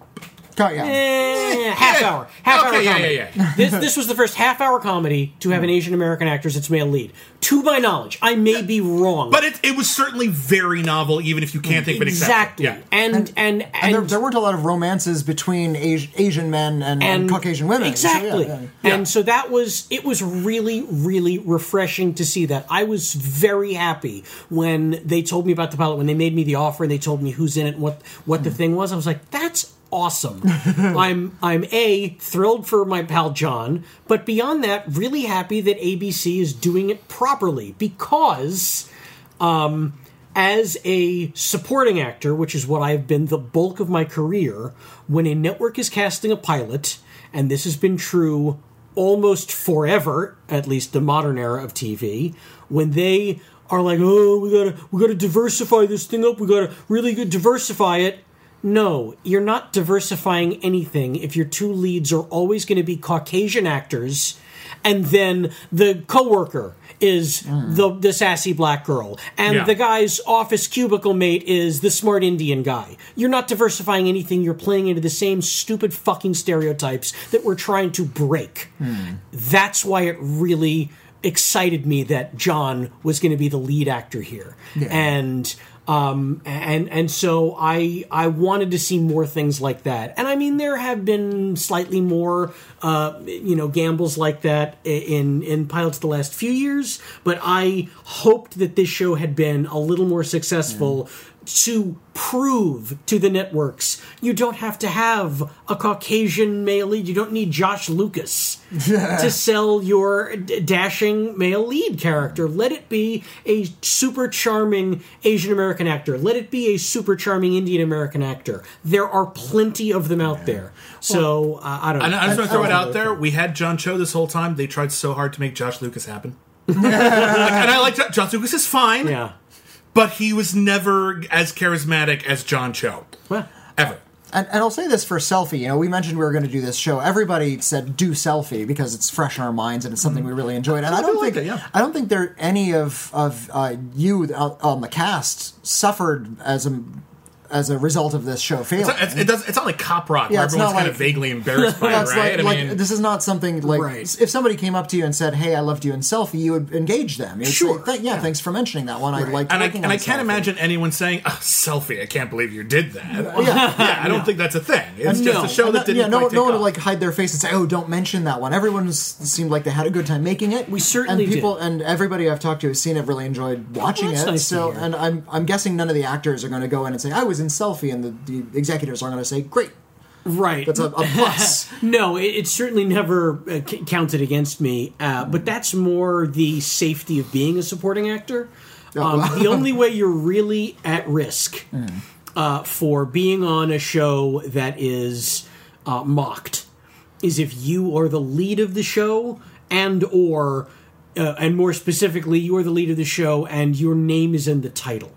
Yeah. Eh, half hour. Half Okay, hour yeah, comedy. yeah, yeah. this this was the first half hour comedy to have an Asian American actor as its male lead. To my knowledge, I may be wrong. But it, it was certainly very novel, even if you can't think of an exactly. Yeah. And and and, And there, there weren't a lot of romances between Asi- Asian men and, and Caucasian women. So, yeah, Exactly. yeah. And so that was it was really really refreshing to see that. I was very happy when they told me about the pilot when they made me the offer and they told me who's in it and what what the thing was. I was like, that's awesome. <laughs> I'm I'm a thrilled for my pal John, but beyond that, really happy that ABC is doing it properly because um, as a supporting actor, which is what I've been the bulk of my career, when a network is casting a pilot, and this has been true almost forever, at least the modern era of TV, when they are like, "Oh, we gotta, we gotta diversify this thing up. We gotta really good diversify it." No, you're not diversifying anything if your two leads are always going to be Caucasian actors, and then the coworker is mm. the the sassy black girl, and Yeah. the guy's office cubicle mate is the smart Indian guy. You're not diversifying anything. You're playing into the same stupid fucking stereotypes that we're trying to break. Hmm. That's why it really excited me that John was going to be the lead actor here, and um, and and so I I wanted to see more things like that. And I mean, there have been slightly more uh, you know gambles like that in in pilots the last few years, but I hoped that this show had been a little more successful. To prove to the networks, you don't have to have a Caucasian male lead. You don't need Josh Lucas <laughs> to sell your d- dashing male lead character. Let it be a super charming Asian American actor. Let it be a super charming Indian American actor. There are plenty of them out there. So uh, I don't know. And I just want to throw it out there. We had John Cho this whole time. They tried so hard to make Josh Lucas happen. Like, <laughs> and I like Jo- Josh Lucas is fine, yeah. But he was never as charismatic as John Cho Well, ever. And, and I'll say this for selfie. You know, we mentioned we were going to do this show. Everybody said do selfie because it's fresh in our minds and it's something mm-hmm. we really enjoyed. And I, don't do like think it, yeah. I don't think there any of of uh, you on the cast suffered as a as a result of this show failing. It's, it's, it does, it's not like Cop Rock, Yeah, where everyone's kind like- of vaguely <laughs> embarrassed by it, right? like, I like, mean, this is not something like Right. if somebody came up to you and said, "Hey, I loved you in selfie," you would engage them. You would Sure. say, "Th- yeah, thanks for mentioning that one. I liked and I, and I can't Selfie." imagine anyone saying, oh, selfie, I can't believe you did that. <laughs> Yeah, I don't think that's a thing. It's And just no. a show And that no- didn't yeah, no, quite no one off. would like hide their face and say, "Oh, don't mention that one." Everyone seemed like they had a good time making it. We certainly and people did. and everybody I've talked to has seen it really enjoyed watching it. so, and I'm I'm guessing none of the actors are going to go in and say, "I was in selfie," and the, the executives aren't going to say, "Great, Right. that's a, a plus." <laughs> No, it, it's certainly never uh, c- counted against me. Uh, but that's more the safety of being a supporting actor. Um, the only way you're really at risk <laughs> uh, for being on a show that is uh, mocked is if you are the lead of the show and or uh, and more specifically you are the lead of the show and your name is in the title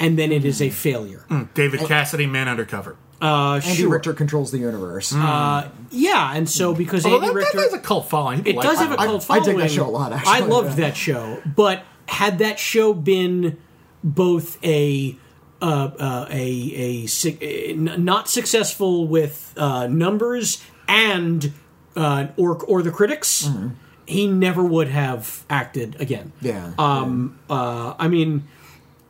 and then it is a failure David Cassidy, Man Undercover. uh, Andy sure. Richter controls the universe. yeah and so because Although Andy that, that Richter has a cult following. People It like does have a that. cult I- I dig following. that show a lot, Actually, I loved yeah. that show, but had that show been both a uh, uh, a a su- uh, n- not successful with uh, numbers and uh, or or the critics, he never would have acted again. Mm-hmm. Yeah. Um. Uh. I mean,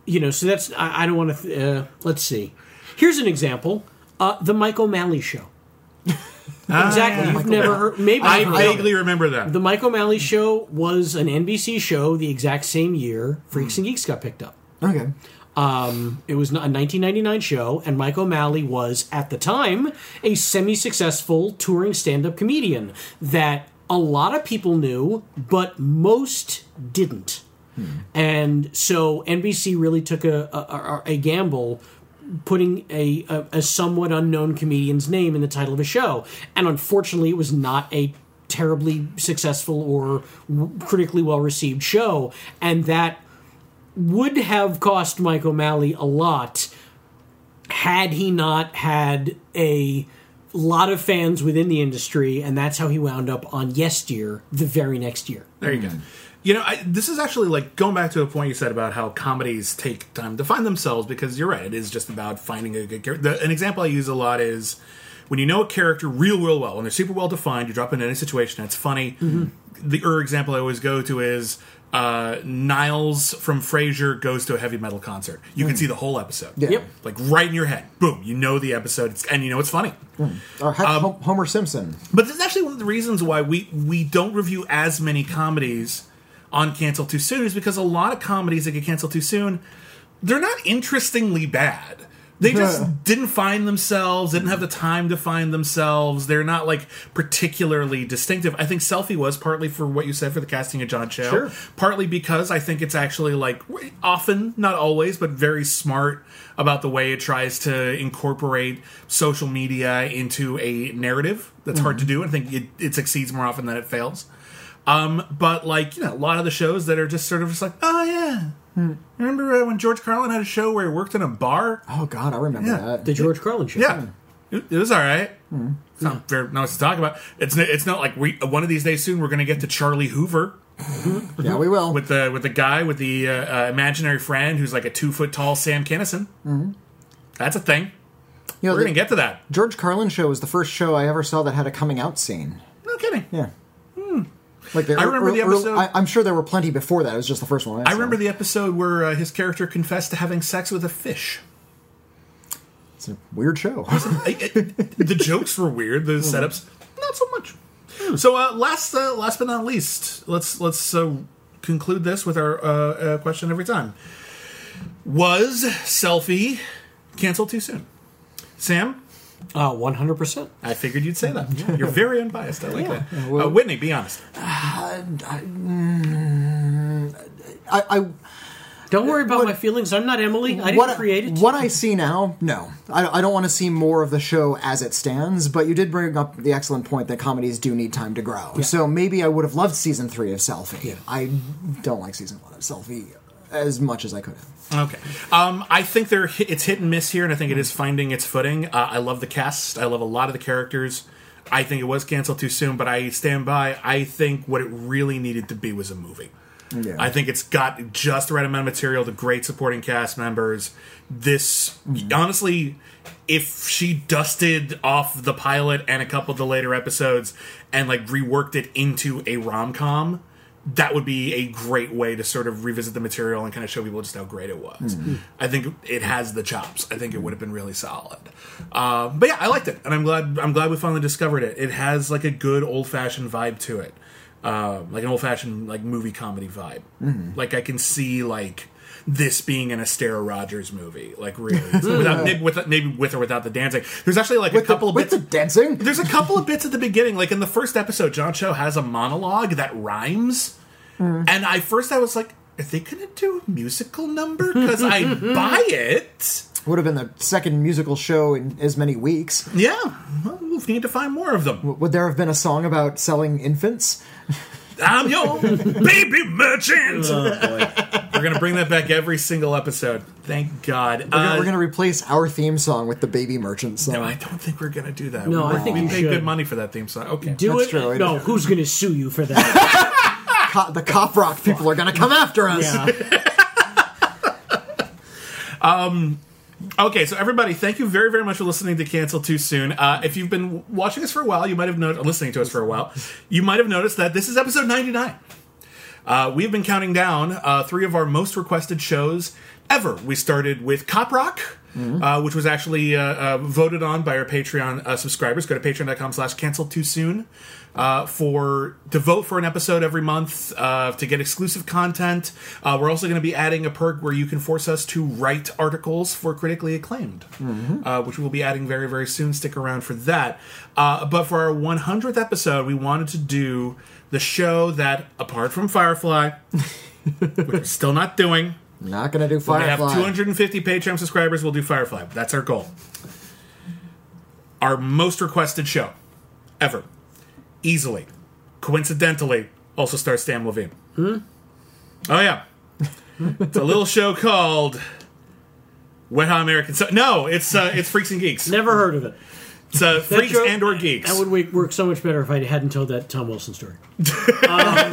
you know. So that's. I, I don't want to. Th- uh, let's see. Here's an example. Uh, the Mike O'Malley show. <laughs> exactly. You've never heard. Maybe I you've heard of it. vaguely remember that. The Mike O'Malley show was an NBC show the exact same year Freaks and Geeks got picked up. okay. Um, it was a 1999 show, and Mike O'Malley was, at the time, a semi successful touring stand up comedian that a lot of people knew, but most didn't. Hmm. And so NBC really took a, a, a, a gamble putting a, a, a somewhat unknown comedian's name in the title of a show. And unfortunately, it was not a terribly successful or w- critically well received show. And that would have cost Mike O'Malley a lot had he not had a lot of fans within the industry, and that's how he wound up on Yes Dear the very next year. There you go. You know, I, this is actually like going back to a point you said about how comedies take time to find themselves because you're right. It is just about finding a good character. The, an example I use a lot is when you know a character real, real well, when they're super well defined, you drop in any situation, it's funny. The er example I always go to is uh, Niles from Frasier goes to a heavy metal concert. You can see the whole episode. Yeah. Yep. Like right in your head. Boom. You know the episode, it's, and you know it's funny. Or Um, Homer Simpson. But this is actually one of the reasons why we we don't review as many comedies on Cancel Too Soon is because a lot of comedies that get canceled too soon, they're not interestingly bad. They just didn't find themselves, didn't have the time to find themselves. They're not like particularly distinctive. I think Selfie was partly for what you said for the casting of John Cho. Sure. Partly because I think it's actually like often, not always, but very smart about the way it tries to incorporate social media into a narrative that's hard to mm-hmm. do. I think it, it succeeds more often than it fails. Um, but like you know, a lot of the shows that are just sort of just like, oh yeah, remember uh, when George Carlin had a show where he worked in a bar? Oh God, I remember Yeah. that. The George Carlin show. Yeah, it, it was all right. It's not very nice to talk about. It's it's not like we one of these days soon we're going to get to Charlie Hoover <laughs> yeah, we will. with the with the guy with the uh, uh, imaginary friend who's like a two foot tall Sam Kinison. That's a thing. you know, We're the going to get to that. George Carlin show was the first show I ever saw that had a coming out scene. No kidding. Yeah. Like the, I remember the episode- I, am sure there were plenty before that. It was just the first one. I, I remember the episode where uh, his character confessed to having sex with a fish. It's a weird show. It- the jokes were weird. The setups, not so much. So uh, last, uh, last but not least, let's let's uh, conclude this with our uh, uh, question every time. Was selfie canceled too soon? Sam, Uh, 100%. I figured you'd say that. You're very unbiased. I like that. uh, Witney, be honest. I, I Don't worry about What- my feelings. I'm not Emily. I didn't what, create it. what I see now, no. I, I don't want to see more of the show as it stands, but you did bring up the excellent point that comedies do need time to grow. So maybe I would have loved season three of Selfie. I don't like season one of Selfie as much as I could have. Okay. Um, I think they're it's hit and miss here, and I think it is finding its footing. Uh, I love the cast. I love a lot of the characters. I think it was canceled too soon, but I stand by. I think what it really needed to be was a movie. Yeah. I think it's got just the right amount of material, the great supporting cast members. This honestly, if she dusted off the pilot and a couple of the later episodes and like reworked it into a rom com, that would be a great way to sort of revisit the material and kind of show people just how great it was. I think it has the chops. I think it would have been really solid. Uh, but yeah, I liked it, and I'm glad. I'm glad we finally discovered it. It has like a good old fashioned vibe to it, uh, like an old fashioned like movie comedy vibe. Like I can see like this being an Astaire Rogers movie, like really, without <laughs> maybe with maybe with or without the dancing. There's actually like a With the, couple of with bits. the dancing. There's a couple of bits at the beginning, like in the first episode, John Cho has a monologue that rhymes, and I first I was like, "Are they gonna do a musical number?" Because I <laughs> buy it. Would have been the second musical show in as many weeks. Yeah, well, we'll need to find more of them. Would there have been a song about selling infants? I'm your <laughs> baby merchant. We're gonna bring that back every single episode. Thank God. We're, gonna, Uh, we're gonna replace our theme song with the Baby Merchant song. no, I don't think we're gonna do that. No, I we, think we you paid good money for that theme song. Okay, Do That's it. true, I no, who's going to sue you for that? <laughs> Co- the cop rock people are gonna come after us. yeah. <laughs> Okay, so everybody, thank you very, very much for listening to Cancel Too Soon. Uh, if you've been watching us for a while, you might have noticed, listening to us for a while, you might have noticed that this is episode 99. Uh, we've been counting down uh, three of our most requested shows ever. We started with Cop Rock, uh, which was actually uh, uh, voted on by our Patreon uh, subscribers. Go to patreon.com slash cancel too soon uh, for to vote for an episode every month uh, to get exclusive content. Uh, we're also going to be adding a perk where you can force us to write articles for critically acclaimed, uh, which we'll be adding very, very soon. Stick around for that. Uh, but for our 100th episode, we wanted to do the show that, apart from Firefly, <laughs> which we're still not doing, Not gonna do when we have 250 Patreon subscribers, we'll do Firefly. That's our goal. Our most requested show ever. Easily. Coincidentally, also stars Samm Levine. Oh, yeah. it's a little show called Wet Hot American. So, no, it's uh, it's Freaks and Geeks. Never heard of it. It's uh, Freaks joke- and or Geeks. That would work so much better if I hadn't told that Tom Wilson story. <laughs> Um,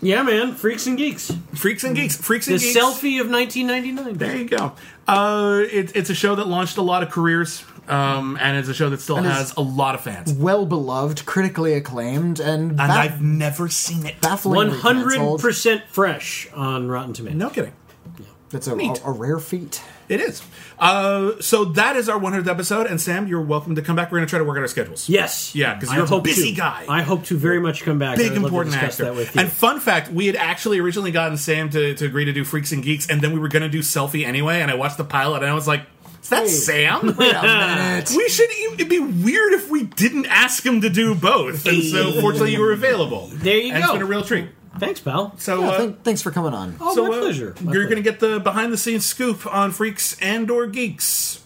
yeah, man. Freaks and Geeks. Freaks and Geeks. Freaks The and Geeks. The selfie of 1999. There you go. Uh, it, it's a show that launched a lot of careers, um, and it's a show that still And has a lot of fans. well beloved, critically acclaimed, and, And I've never seen it. bafflingly canceled. 100% fresh on Rotten Tomatoes. No kidding. Yeah. That's a, Neat. a, a rare feat. It is. Uh, so that is our 100th episode, and Sam, you're welcome to come back. We're going to try to work out our schedules. Yes. Yeah, because you're a hope busy to. guy. I hope to very much come back. Big important actor. That with you. And fun fact, we had actually originally gotten Sam to, to agree to do Freaks and Geeks, and then we were going to do Selfie anyway, and I watched the pilot, and I was like, is that Sam? Wait <laughs> a minute. <laughs> we should, it'd be weird if we didn't ask him to do both. And so, fortunately, you were available. There you and go. It's been a real treat. Thanks, pal. So, Yeah, uh, thank- thanks for coming on. Oh, so my uh, pleasure. My you're pleasure. going to get the behind the scenes scoop on Freaks and or Geeks.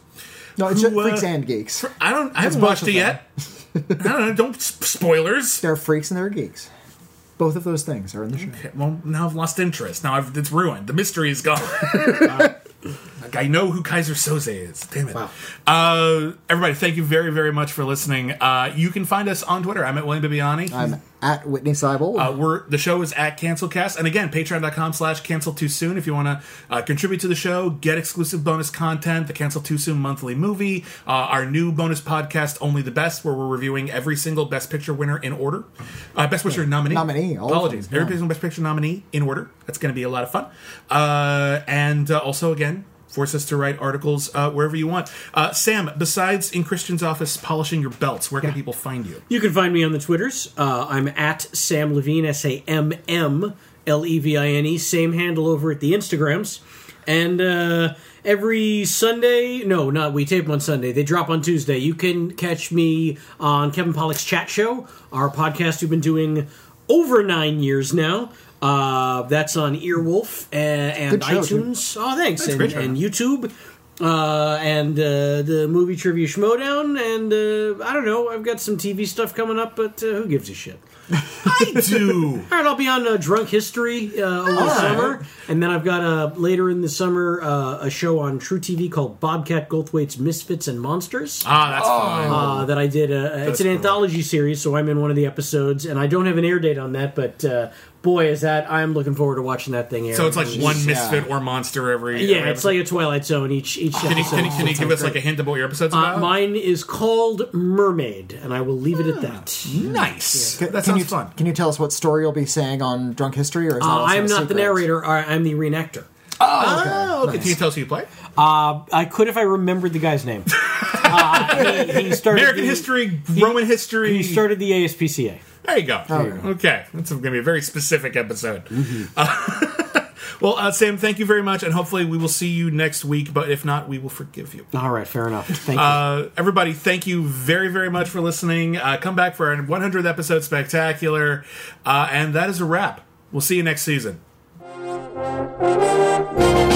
No, it's who, just uh, freaks and geeks. I don't. I haven't both watched of it yet. <laughs> I don't know. Don't sp- spoilers. There are freaks and there are geeks. Both of those things are in the show. Okay, well, now I've lost interest. Now I've, it's ruined. The mystery is gone. <laughs> like, I know who Keyser Söze is. Damn it. Wow. Uh, everybody, thank you very, very much for listening. Uh, you can find us on Twitter. I'm at William Bibbiani. I'm at Witney Seibold. Uh, we're the show is at cancelcast and again patreon.com slash cancel too soon if you want to uh, contribute to the show get exclusive bonus content the cancel too soon monthly movie uh, our new bonus podcast only the best where we're reviewing every single best picture winner in order uh, best picture nominee Nominee, all of apologies them, yeah. every single best picture nominee in order that's going to be a lot of fun uh, and uh, also again Force us to write articles uh, wherever you want. Uh, Sam, besides in Christian's office polishing your belts, where can people find you? You can find me on the Twitters. Uh, I'm at Samm Levine, S A M M L E V I N E. Same handle over at the Instagrams. And uh, every Sunday, no, not we tape on Sunday. They drop on Tuesday. You can catch me on Kevin Pollak's Chat Show, our podcast we've been doing over nine years now. Uh, that's on Earwolf and, and Good show, too. iTunes. Oh, thanks. And, great and YouTube. Uh, and uh, the movie trivia schmodown, and uh, I don't know. I've got some TV stuff coming up, but uh, who gives a shit? <laughs> I do. All right, I'll be on uh, Drunk History uh, over the summer, and then I've got uh, later in the summer uh, a show on truTV called Bobcat Goldthwait's Misfits and Monsters. Ah, that's fine. Uh, that I did. Uh, it's an cool. anthology series, so I'm in one of the episodes, and I don't have an air date on that, but uh, boy, is that I'm looking forward to watching that thing. Air. So it's like one Yeah. misfit or monster every. yeah, every it's like a Twilight Zone. Each each Can you, episode. can you, can you give us great. like a hint about your episode's Uh, mine is called Mermaid, and I will leave it at that. nice. Can, That can sounds you, fun. Can you tell us what story you'll be saying on Drunk History, or is that Uh, I'm not the narrator. I- I'm the reenactor. Oh, okay. Nice. Can you tell us who you play? Uh, I could if I remembered the guy's name. <laughs> uh, he, he started American the- history, Roman history. He started the ASPCA. There you go. Okay, that's going to be a very specific episode. Uh, <laughs> well, uh, Sam, thank you very much, and hopefully we will see you next week. But if not, we will forgive you. All right, fair enough. Thank you. Uh, everybody, thank you very, very much for listening. Uh, come back for our 100th episode spectacular, uh, and that is a wrap. We'll see you next season. Thank